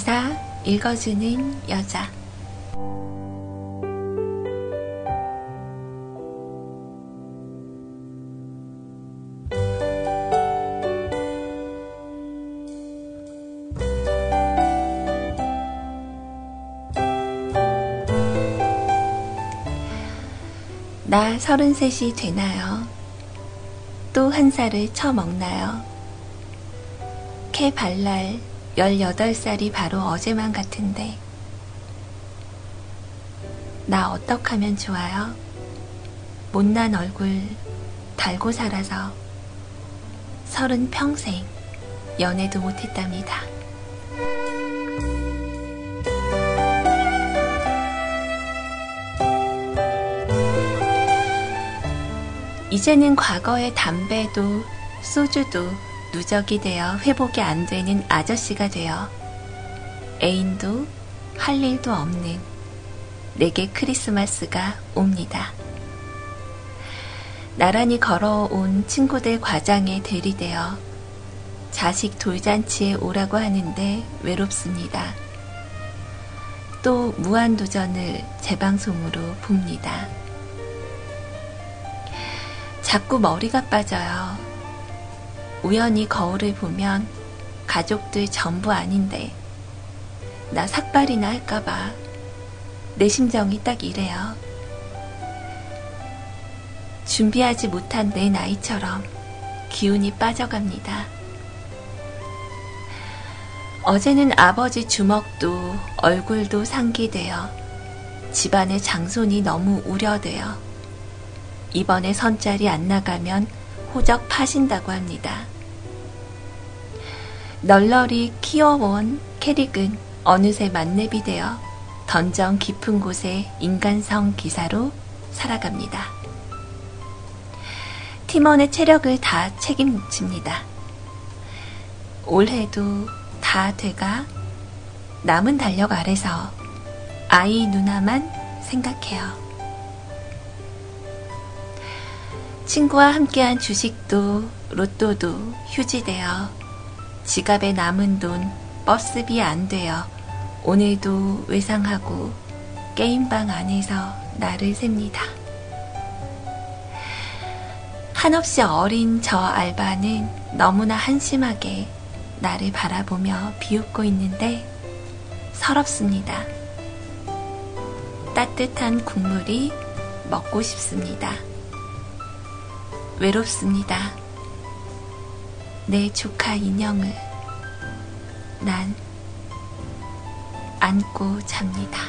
가사 읽어주는 여자. 나 서른셋이 되나요? 또 한 살을 쳐먹나요? 캐 발랄 18살이 바로 어제만 같은데 나 어떡하면 좋아요? 못난 얼굴 달고 살아서 서른 평생 연애도 못했답니다. 이제는 과거의 담배도 소주도 누적이 되어 회복이 안 되는 아저씨가 되어 애인도 할 일도 없는 내게 크리스마스가 옵니다. 나란히 걸어온 친구들 과장에 대리되어 자식 돌잔치에 오라고 하는데 외롭습니다. 또 무한도전을 재방송으로 봅니다. 자꾸 머리가 빠져요. 우연히 거울을 보면 가족들 전부 아닌데 나 삭발이나 할까봐 내 심정이 딱 이래요. 준비하지 못한 내 나이처럼 기운이 빠져갑니다. 어제는 아버지 주먹도 얼굴도 상기되어 집안의 장손이 너무 우려되어 이번에 선짤이 안 나가면 호적 파신다고 합니다. 널널이 키워온 캐릭은 어느새 만렙이 되어 던정 깊은 곳에 인간성 기사로 살아갑니다. 팀원의 체력을 다 책임집니다. 올해도 다 돼가 남은 달력 아래서 아이 누나만 생각해요. 친구와 함께한 주식도 로또도 휴지되어 지갑에 남은 돈 버스비 안 되어 오늘도 외상하고 게임방 안에서 나를 셉니다. 한없이 어린 저 알바는 너무나 한심하게 나를 바라보며 비웃고 있는데 서럽습니다. 따뜻한 국물이 먹고 싶습니다. 외롭습니다. 내 조카 인형을 난 안고 잡니다.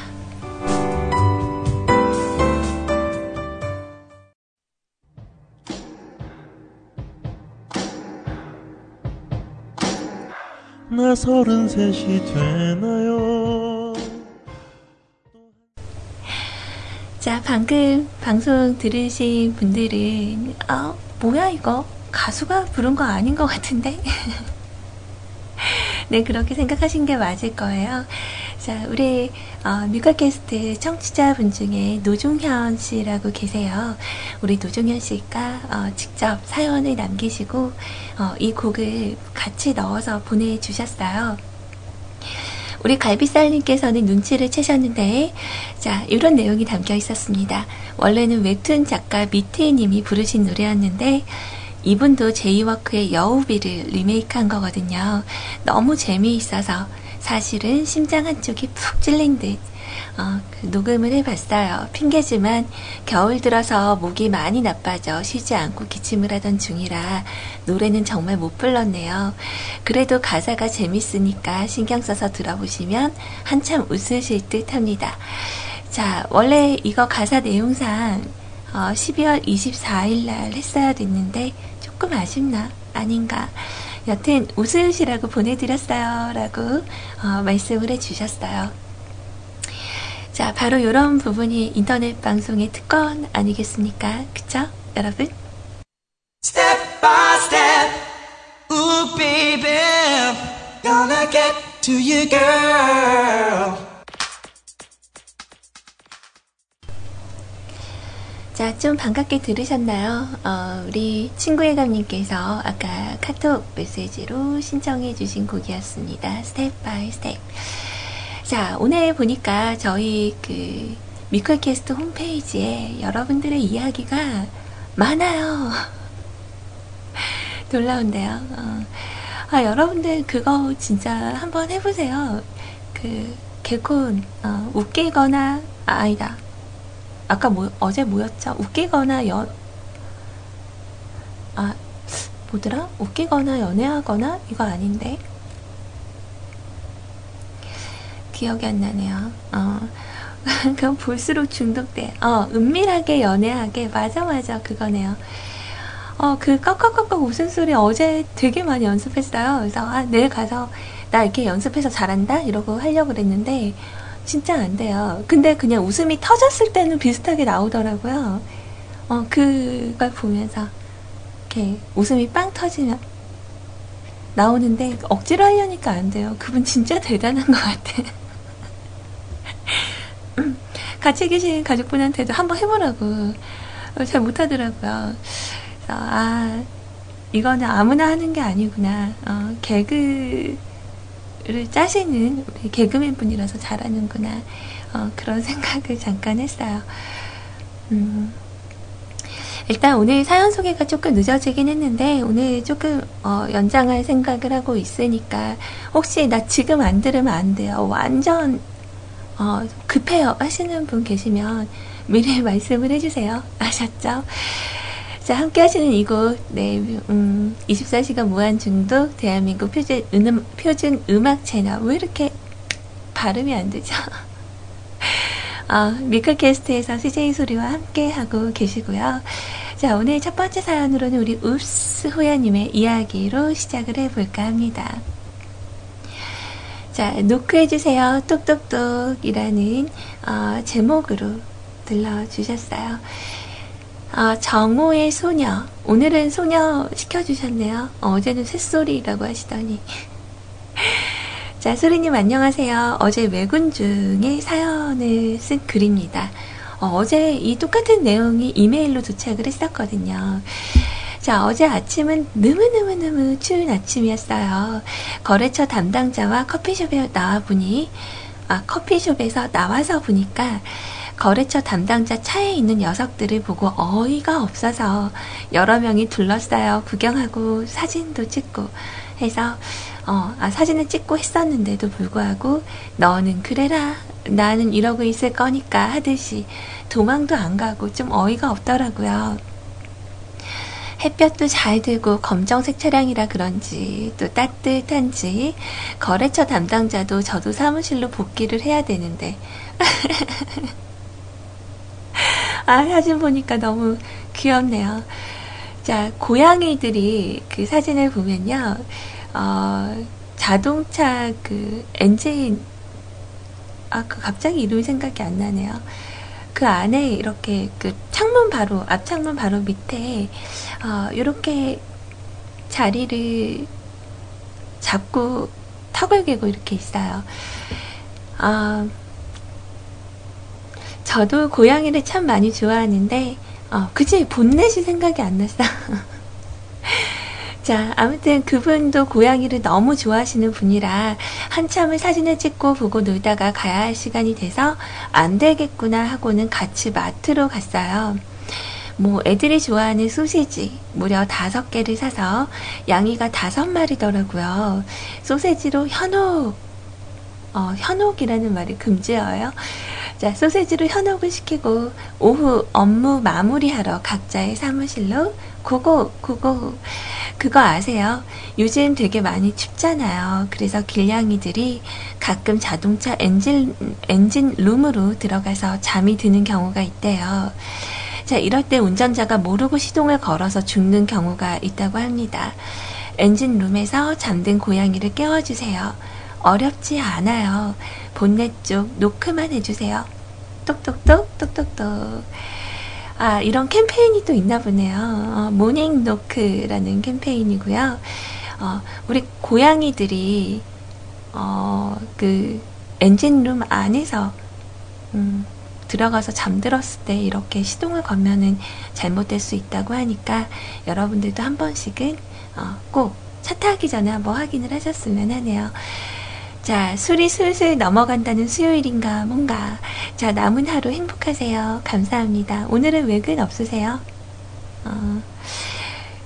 나 서른셋이 되나요? 자, 방금 방송 들으신 분들은, 어, 뭐야, 이거? 가수가 부른 거 아닌 것 같은데? 네, 그렇게 생각하신 게 맞을 거예요. 자, 우리, 어, 뮤카캐스트 청취자분 중에 노종현 씨라고 계세요. 우리 노종현 씨가, 어, 직접 사연을 남기시고, 어, 이 곡을 같이 넣어서 보내주셨어요. 우리 갈비살님께서는 눈치를 채셨는데, 자, 이런 내용이 담겨 있었습니다. 원래는 웹툰 작가 미트님이 부르신 노래였는데, 이분도 제이워크의 여우비를 리메이크한 거거든요. 너무 재미있어서 사실은 심장 한쪽이 푹 찔린 듯 어, 그 녹음을 해봤어요. 핑계지만 겨울 들어서 목이 많이 나빠져 쉬지 않고 기침을 하던 중이라 노래는 정말 못 불렀네요. 그래도 가사가 재밌으니까 신경 써서 들어보시면 한참 웃으실 듯 합니다. 자, 원래 이거 가사 내용상 어, 12월 24일 날 했어야 됐는데 조금 아쉽나? 아닌가? 여튼 웃으시라고 보내드렸어요. 라고 어, 말씀을 해주셨어요. 자, 바로 이런 부분이 인터넷 방송의 특권 아니겠습니까? 그쵸? 여러분? Step by step, ooh baby, gonna get to you girl. 자, 좀 반갑게 들으셨나요? 어, 우리 친구의 감님께서 아까 카톡 메시지로 신청해 주신 곡이었습니다. Step by Step. 자, 오늘 보니까 저희 그 미클캐스트 홈페이지에 여러분들의 이야기가 많아요. 놀라운데요. 어. 아, 여러분들 그거 진짜 한번 해보세요. 그 개콘 어, 웃기거나 아, 아니다. 아까 뭐 어제 뭐였죠? 웃기거나 연 아, 뭐더라? 웃기거나 연애하거나 이거 아닌데. 기억이 안 나네요. 어. 그럼 볼수록 중독돼. 어, 은밀하게 연애하게. 맞아, 맞아. 그거네요. 어, 그 꺽꺽꺽꺽 웃음소리 어제 되게 많이 연습했어요. 그래서, 아, 내일 가서 나 이렇게 연습해서 잘한다? 이러고 하려고 그랬는데, 진짜 안 돼요. 근데 그냥 웃음이 터졌을 때는 비슷하게 나오더라고요. 어, 그걸 보면서, 이렇게 웃음이 빵 터지면, 나오는데, 억지로 하려니까 안 돼요. 그분 진짜 대단한 것 같아. 같이 계신 가족분한테도 한번 해보라고. 어, 잘 못하더라고요. 아, 이거는 아무나 하는 게 아니구나. 어, 개그 를 짜시는 개그맨 분이라서 잘하는구나. 어, 그런 생각을 잠깐 했어요. 음, 일단 오늘 사연 소개가 조금 늦어지긴 했는데 오늘 조금 어, 연장할 생각을 하고 있으니까 혹시 나 지금 안 들으면 안 돼요. 완전 어, 급해요 하시는 분 계시면 미리 말씀을 해주세요. 아셨죠? 자, 함께 하시는 이곳, 네, 음, 24시간 무한 중독, 대한민국 표준, 음, 표준 음악 채널. 왜 이렇게 발음이 안 되죠? 어, 미클캐스트에서 CJ 소리와 함께 하고 계시고요. 자, 오늘 첫 번째 사연으로는 우리 읍스 호야님의 이야기로 시작을 해볼까 합니다. 자, 노크해주세요. 똑똑똑이라는 어, 제목으로 들러주셨어요. 어, 정오의 소녀. 오늘은 소녀 시켜주셨네요. 어, 제는 새소리라고 하시더니. 자, 소리님 안녕하세요. 어제 외군 중에 사연을 쓴 글입니다. 어, 제 이 똑같은 내용이 이메일로 도착을 했었거든요. 자, 어제 아침은 너무너무너무 추운 아침이었어요. 거래처 담당자와 커피숍에 나와 보니, 아, 커피숍에서 나와서 보니까 거래처 담당자 차에 있는 녀석들을 보고 어이가 없어서 여러 명이 둘러싸여 구경하고 사진도 찍고 해서 어, 아, 사진을 찍고 했었는데도 불구하고 너는 그래라. 나는 이러고 있을 거니까. 하듯이 도망도 안 가고 좀 어이가 없더라고요. 햇볕도 잘 들고 검정색 차량이라 그런지 또 따뜻한지 거래처 담당자도 저도 사무실로 복귀를 해야 되는데 아 사진 보니까 너무 귀엽네요. 자 고양이들이 그 사진을 보면요 어, 자동차 그 엔진 아 그 갑자기 이름이 생각이 안 나네요. 그 안에 이렇게 그 창문 바로 앞 창문 바로 밑에 어, 이렇게 자리를 잡고 턱을 개고 이렇게 있어요. 어, 저도 고양이를 참 많이 좋아하는데 어, 그치 본넷이 생각이 안 났어. 자, 아무튼 그분도 고양이를 너무 좋아하시는 분이라 한참을 사진을 찍고 보고 놀다가 가야 할 시간이 돼서 안 되겠구나 하고는 같이 마트로 갔어요. 뭐 애들이 좋아하는 소시지 무려 다섯 개를 사서 양이가 다섯 마리더라고요. 소세지로 현혹 어, 현혹이라는 말이 금지어요. 자, 소세지로 현혹을 시키고 오후 업무 마무리하러 각자의 사무실로 고고 고고 그거 아세요? 요즘 되게 많이 춥잖아요. 그래서 길냥이들이 가끔 자동차 엔진 엔진 룸으로 들어가서 잠이 드는 경우가 있대요. 자, 이럴 때 운전자가 모르고 시동을 걸어서 죽는 경우가 있다고 합니다. 엔진 룸에서 잠든 고양이를 깨워주세요. 어렵지 않아요. 본넷 쪽 노크만 해주세요. 똑똑똑, 똑똑똑. 아, 이런 캠페인이 또 있나 보네요. 어, Morning Knock라는 캠페인이고요. 어, 우리 고양이들이, 어, 그, 엔진룸 안에서, 음, 들어가서 잠들었을 때 이렇게 시동을 걸면은 잘못될 수 있다고 하니까 여러분들도 한 번씩은 어, 꼭 차 타기 전에 한번 확인을 하셨으면 하네요. 자, 술이 술술 넘어간다는 수요일인가 뭔가. 자, 남은 하루 행복하세요. 감사합니다. 오늘은 외근 없으세요? 어,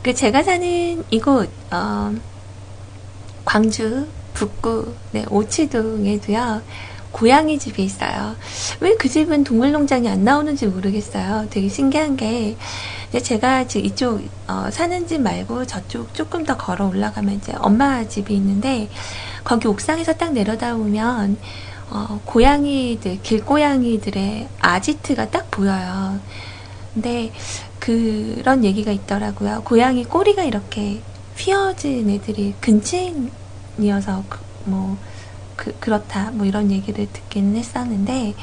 그 제가 사는 이곳 어, 광주 북구 네, 오치동에도요. 고양이 집이 있어요. 왜 그 집은 동물농장이 안 나오는지 모르겠어요. 되게 신기한 게 제가 지금 이쪽 어, 사는 집 말고 저쪽 조금 더 걸어 올라가면 이제 엄마 집이 있는데 거기 옥상에서 딱 내려다보면 어, 고양이들 길고양이들의 아지트가 딱 보여요. 근데 그런 얘기가 있더라고요. 고양이 꼬리가 이렇게 휘어진 애들이 근친이어서 뭐 그, 그렇다 뭐 이런 얘기를 듣기는 했었는데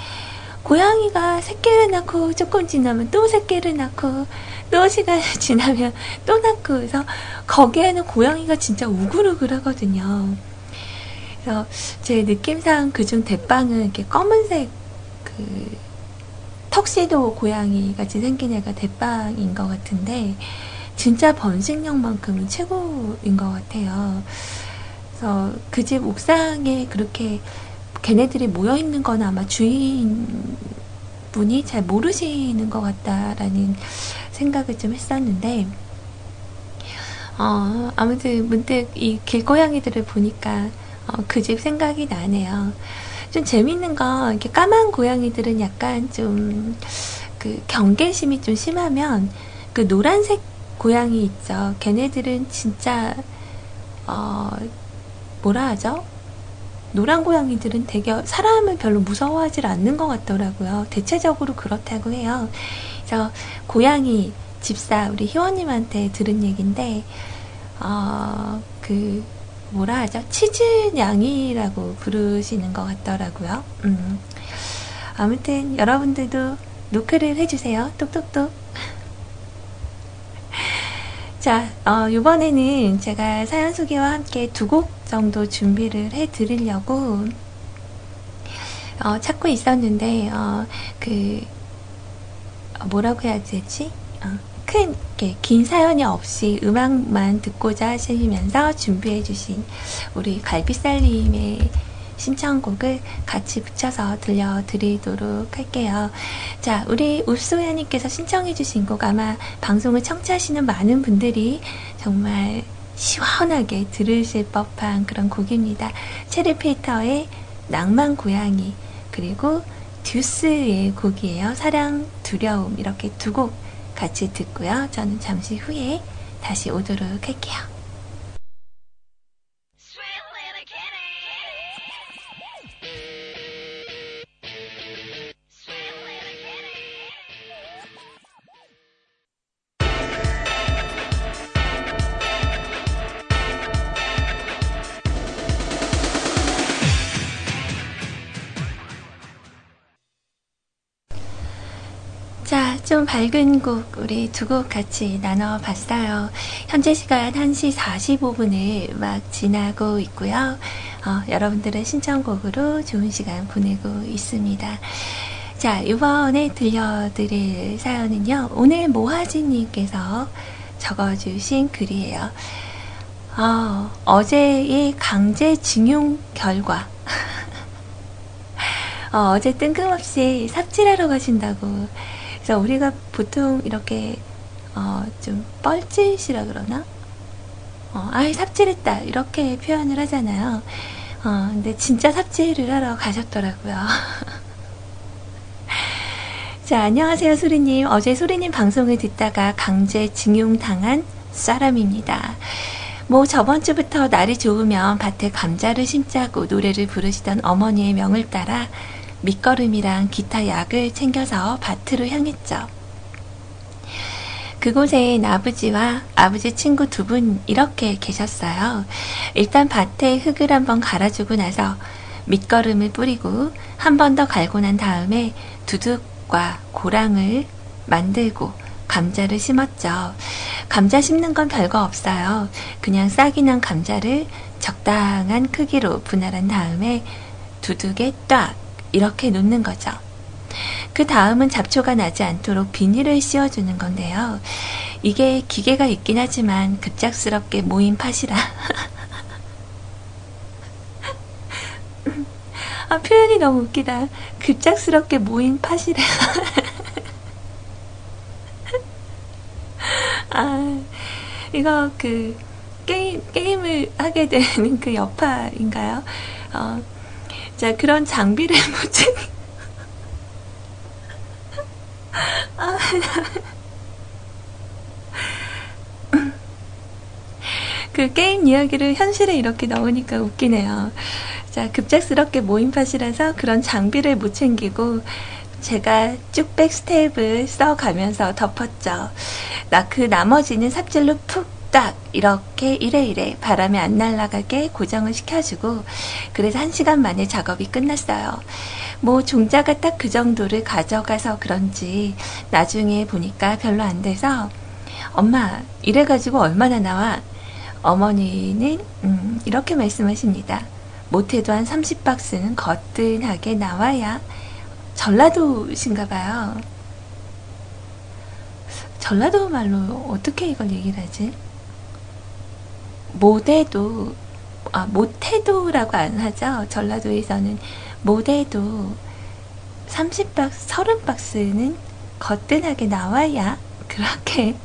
고양이가 새끼를 낳고 조금 지나면 또 새끼를 낳고 또 시간이 지나면 또 낳고 그래서 거기에는 고양이가 진짜 우글우글 하거든요. 그래서 제 느낌상 그중 대빵은 이렇게 검은색 그 턱시도 고양이 같이 생긴 애가 대빵인 것 같은데 진짜 번식력만큼은 최고인 것 같아요. 그래서 그 집 옥상에 그렇게 걔네들이 모여 있는 건 아마 주인 분이 잘 모르시는 것 같다라는 생각을 좀 했었는데, 어, 아무튼 문득 이 길고양이들을 보니까 어, 그 집 생각이 나네요. 좀 재밌는 건 이렇게 까만 고양이들은 약간 좀 그 경계심이 좀 심하면 그 노란색 고양이 있죠. 걔네들은 진짜 어 뭐라 하죠? 노란 고양이들은 되게 사람을 별로 무서워하지 않는 것 같더라고요. 대체적으로 그렇다고 해요. 그래서 고양이 집사 우리 희원님한테 들은 얘기인데 어, 그 뭐라 하죠? 치즈냥이라고 부르시는 것 같더라고요. 음. 아무튼 여러분들도 노크를 해주세요. 똑똑똑. 자, 어, 이번에는 제가 사연 소개와 함께 두 곡 정도 준비를 해 드리려고 어, 찾고 있었는데, 어, 그, 어, 뭐라고 해야 되지? 어, 큰, 긴 사연이 없이 음악만 듣고자 하시면서 준비해 주신 우리 갈비살님의 신청곡을 같이 붙여서 들려드리도록 할게요. 자, 우리 읍소야님께서 신청해주신 곡 아마 방송을 청취하시는 많은 분들이 정말 시원하게 들으실 법한 그런 곡입니다. 체리 필터의 낭만 고양이 그리고 듀스의 곡이에요. 사랑, 두려움 이렇게 두 곡 같이 듣고요. 저는 잠시 후에 다시 오도록 할게요. 좀 밝은 곡, 우리 두 곡 같이 나눠봤어요. 현재 시간 1시 45분을 막 지나고 있고요. 어, 여러분들의 신청곡으로 좋은 시간 보내고 있습니다. 자, 이번에 들려드릴 사연은요. 오늘 모하지님께서 적어주신 글이에요. 어, 어제의 강제징용 결과. 어, 어제 뜬금없이 삽질하러 가신다고 그래서 우리가 보통 이렇게 어, 좀 뻘짓이라 그러나? 어, 아이 삽질했다 이렇게 표현을 하잖아요. 어, 근데 진짜 삽질을 하러 가셨더라고요. 자, 안녕하세요, 소리님. 어제 소리님 방송을 듣다가 강제 징용당한 사람입니다. 뭐 저번 주부터 날이 좋으면 밭에 감자를 심자고 노래를 부르시던 어머니의 명을 따라 밑거름이랑 기타 약을 챙겨서 밭으로 향했죠. 그곳에 아버지와 아버지 친구 두 분 이렇게 계셨어요. 일단 밭에 흙을 한번 갈아주고 나서 밑거름을 뿌리고 한 번 더 갈고 난 다음에 두둑과 고랑을 만들고 감자를 심었죠. 감자 심는 건 별거 없어요. 그냥 싹이 난 감자를 적당한 크기로 분할한 다음에 두둑에 딱 이렇게 놓는 거죠. 그 다음은 잡초가 나지 않도록 비닐을 씌워주는 건데요. 이게 기계가 있긴 하지만 급작스럽게 모인 팥이라. 아, 표현이 너무 웃기다. 급작스럽게 모인 팥이라. 아, 이거 그, 게임, 게임을 하게 되는 그 여파인가요? 어, 자, 그런 장비를 묻힌, 아, 그 게임 이야기를 현실에 이렇게 넣으니까 웃기네요. 자, 급작스럽게 모임 팟이라서 그런 장비를 못 챙기고 제가 쭉 백 스텝을 써가면서 덮었죠. 나 그 나머지는 삽질로 푹 딱 이렇게 이래이래 바람에 안 날아가게 고정을 시켜주고 그래서 한 시간 만에 작업이 끝났어요. 뭐 종자가 딱 그 정도를 가져가서 그런지 나중에 보니까 별로 안 돼서 엄마 이래가지고 얼마나 나와? 어머니는 음, 이렇게 말씀하십니다. 못해도 한 30박스는 거뜬하게 나와야 전라도신가 봐요. 전라도 말로 어떻게 이걸 얘기를 하지? 못해도 아, 못해도라고 안 하죠. 전라도에서는 못해도 30박스, 30박스는 거뜬하게 나와야 그렇게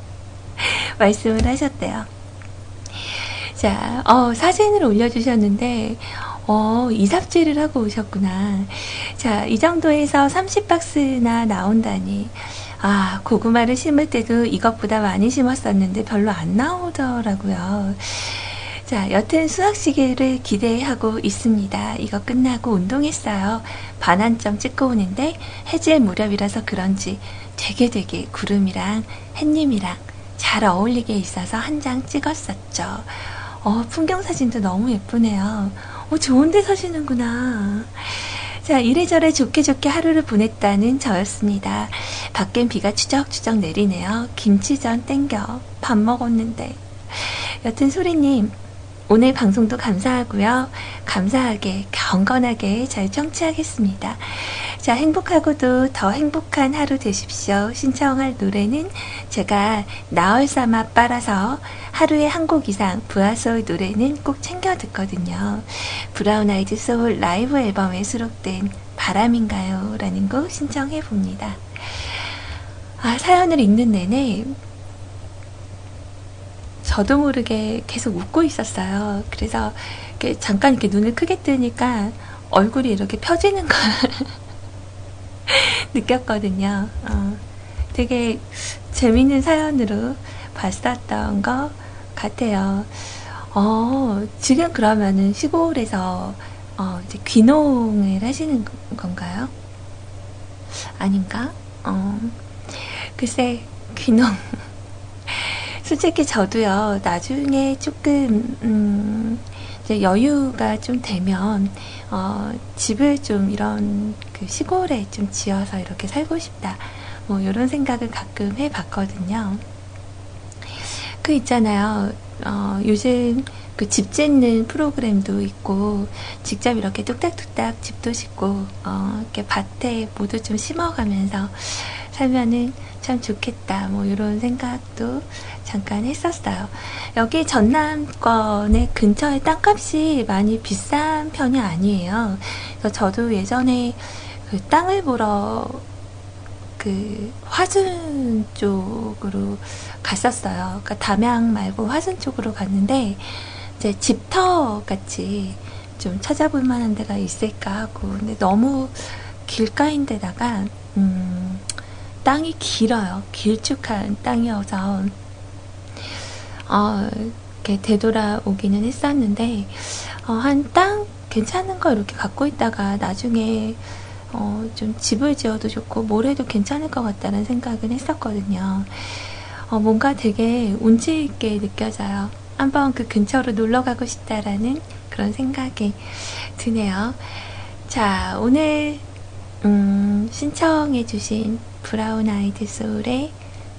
말씀을 하셨대요. 자, 어, 사진을 올려주셨는데, 어, 이삽질을 하고 오셨구나. 자, 이 정도에서 30박스나 나온다니. 아, 고구마를 심을 때도 이것보다 많이 심었었는데 별로 안 나오더라고요. 자, 여튼 수학 시계를 기대하고 있습니다. 이거 끝나고 운동했어요. 반환점 찍고 오는데 해질 무렵이라서 그런지 되게 되게 구름이랑 햇님이랑 잘 어울리게 있어서 한 장 찍었었죠. 어, 풍경 사진도 너무 예쁘네요. 어, 좋은데 사시는구나. 자, 이래저래 좋게 좋게 하루를 보냈다는 저였습니다. 밖엔 비가 추적추적 내리네요. 김치전 땡겨. 밥 먹었는데. 여튼 소리님, 오늘 방송도 감사하고요. 감사하게, 경건하게 잘 청취하겠습니다. 자, 행복하고도 더 행복한 하루 되십시오. 신청할 노래는 제가 나얼 사마 빠라서 하루에 한 곡 이상 브아소울 노래는 꼭 챙겨 듣거든요. 브라운 아이즈 소울 라이브 앨범에 수록된 바람인가요? 라는 곡 신청해 봅니다. 아, 사연을 읽는 내내 저도 모르게 계속 웃고 있었어요. 그래서 이렇게 잠깐 이렇게 눈을 크게 뜨니까 얼굴이 이렇게 펴지는 걸 느꼈거든요. 어, 되게 재밌는 사연으로 봤었던 것 같아요. 어, 지금 그러면은 시골에서 어, 이제 귀농을 하시는 건가요? 아닌가? 어, 글쎄, 귀농. 솔직히 저도요, 나중에 조금, 음, 여유가 좀 되면, 어, 집을 좀 이런 그 시골에 좀 지어서 이렇게 살고 싶다. 뭐, 이런 생각을 가끔 해 봤거든요. 그 있잖아요. 어, 요즘 그집 짓는 프로그램도 있고, 직접 이렇게 뚝딱뚝딱 집도 짓고, 어, 이렇게 밭에 모두 좀 심어가면서 살면은 참 좋겠다. 뭐, 이런 생각도 잠깐 했었어요. 여기 전남권의 근처에 땅값이 많이 비싼 편이 아니에요. 그래서 저도 예전에 그 땅을 보러 그 화순 쪽으로 갔었어요. 그러니까 담양 말고 화순 쪽으로 갔는데 이제 집터 같이 좀 찾아볼 만한 데가 있을까 하고 근데 너무 길가인데다가 음, 땅이 길어요. 길쭉한 땅이어서 어, 이렇게 되돌아오기는 했었는데 어, 한 땅 괜찮은 거 이렇게 갖고 있다가 나중에 어, 좀 집을 지어도 좋고 뭘 해도 괜찮을 것 같다는 생각은 했었거든요. 어, 뭔가 되게 운치 있게 느껴져요. 한번 그 근처로 놀러 가고 싶다라는 그런 생각이 드네요. 자, 오늘 음, 신청해주신 브라운 아이드 소울의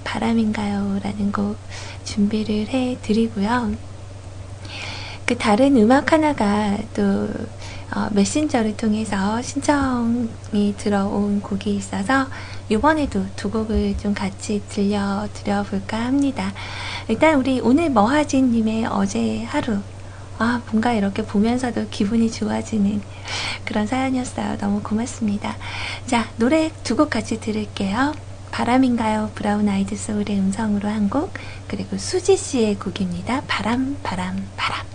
바람인가요? 라는 곡 준비를 해드리고요. 그 다른 음악 하나가 또 어, 메신저를 통해서 신청이 들어온 곡이 있어서 이번에도 두 곡을 좀 같이 들려드려 볼까 합니다. 일단 우리 오늘 머하진님의 어제 하루 아, 뭔가 이렇게 보면서도 기분이 좋아지는 그런 사연이었어요. 너무 고맙습니다. 자, 노래 두 곡 같이 들을게요. 바람인가요? 브라운 아이드 소울의 음성으로 한 곡, 그리고 수지 씨의 곡입니다. 바람, 바람, 바람.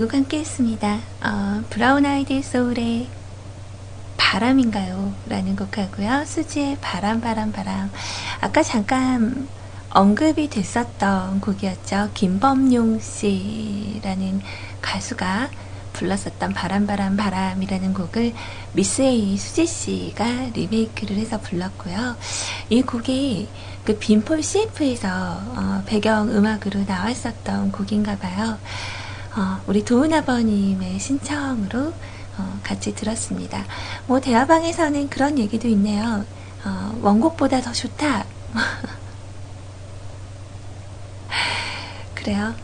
두 곡 함께 했습니다. 어, 브라운 아이드 소울의 바람인가요? 라는 곡 하고요. 수지의 바람, 바람, 바람. 아까 잠깐 언급이 됐었던 곡이었죠. 김범용 씨라는 가수가 불렀었던 바람, 바람, 바람이라는 곡을 미스 에이 수지 씨가 리메이크를 해서 불렀고요. 이 곡이 그 빈폴 CF에서 어, 배경 음악으로 나왔었던 곡인가 봐요. 어, 우리 도은 아버님의 신청으로 어, 같이 들었습니다. 뭐 대화방에서는 그런 얘기도 있네요. 어, 원곡보다 더 좋다. 그래요.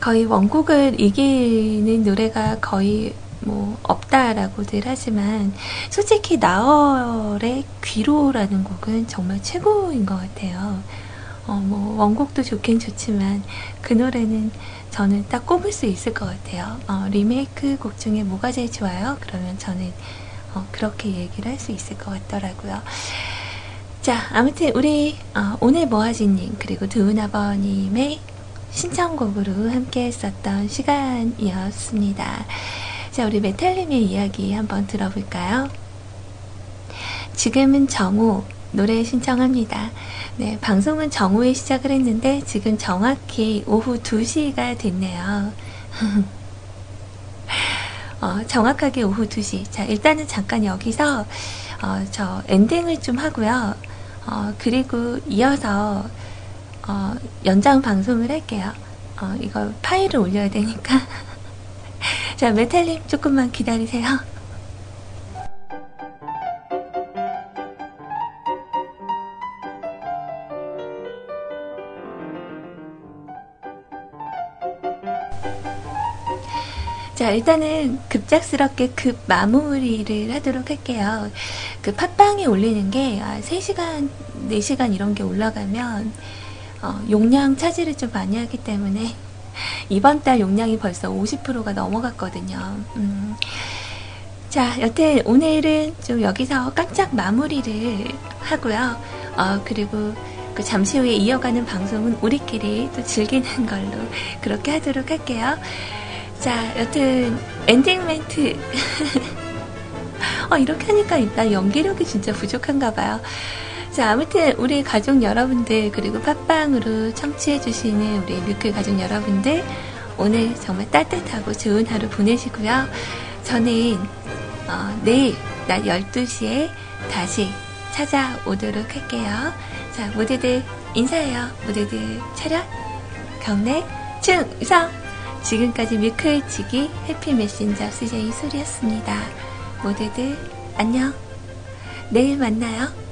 거의 원곡을 이기는 노래가 거의 뭐 없다라고들 하지만 솔직히 나얼의 귀로라는 곡은 정말 최고인 것 같아요. 어, 뭐 원곡도 좋긴 좋지만 그 노래는 저는 딱 꼽을 수 있을 것 같아요. 어, 리메이크 곡 중에 뭐가 제일 좋아요? 그러면 저는 어, 그렇게 얘기를 할 수 있을 것 같더라고요. 자, 아무튼 우리 어, 오늘 모아지님 그리고 두은아버님의 신청곡으로 함께 했었던 시간이었습니다. 자, 우리 메탈님의 이야기 한번 들어볼까요? 지금은 정오 노래 신청합니다. 네, 방송은 정오에 시작을 했는데 지금 정확히 오후 2시가 됐네요. 어, 정확하게 오후 2시. 자, 일단은 잠깐 여기서 어, 저 엔딩을 좀 하고요. 어, 그리고 이어서 어, 연장 방송을 할게요. 어, 이거 파일을 올려야 되니까. 자, 메탈님 조금만 기다리세요. 자, 일단은 급작스럽게 급 마무리를 하도록 할게요. 그 팟빵에 올리는 게 아, 3시간, 4시간 이런 게 올라가면 어, 용량 차지를 좀 많이 하기 때문에 이번 달 용량이 벌써 50%가 넘어갔거든요. 음. 자, 여튼 오늘은 좀 여기서 깜짝 마무리를 하고요. 어, 그리고 그 잠시 후에 이어가는 방송은 우리끼리 또 즐기는 걸로 그렇게 하도록 할게요. 자, 여튼 엔딩 멘트. 어, 이렇게 하니까 나 연기력이 진짜 부족한가 봐요. 자, 아무튼 우리 가족 여러분들 그리고 팟빵으로 청취해 주시는 우리 뮤클 가족 여러분들 오늘 정말 따뜻하고 좋은 하루 보내시고요. 저는 어, 내일 낮 12시에 다시 찾아오도록 할게요. 자, 모두들 인사해요. 모두들 차렷, 경례, 충성! 지금까지 뮤클치기 해피 메신저 CJ 소리였습니다. 모두들 안녕. 내일 만나요.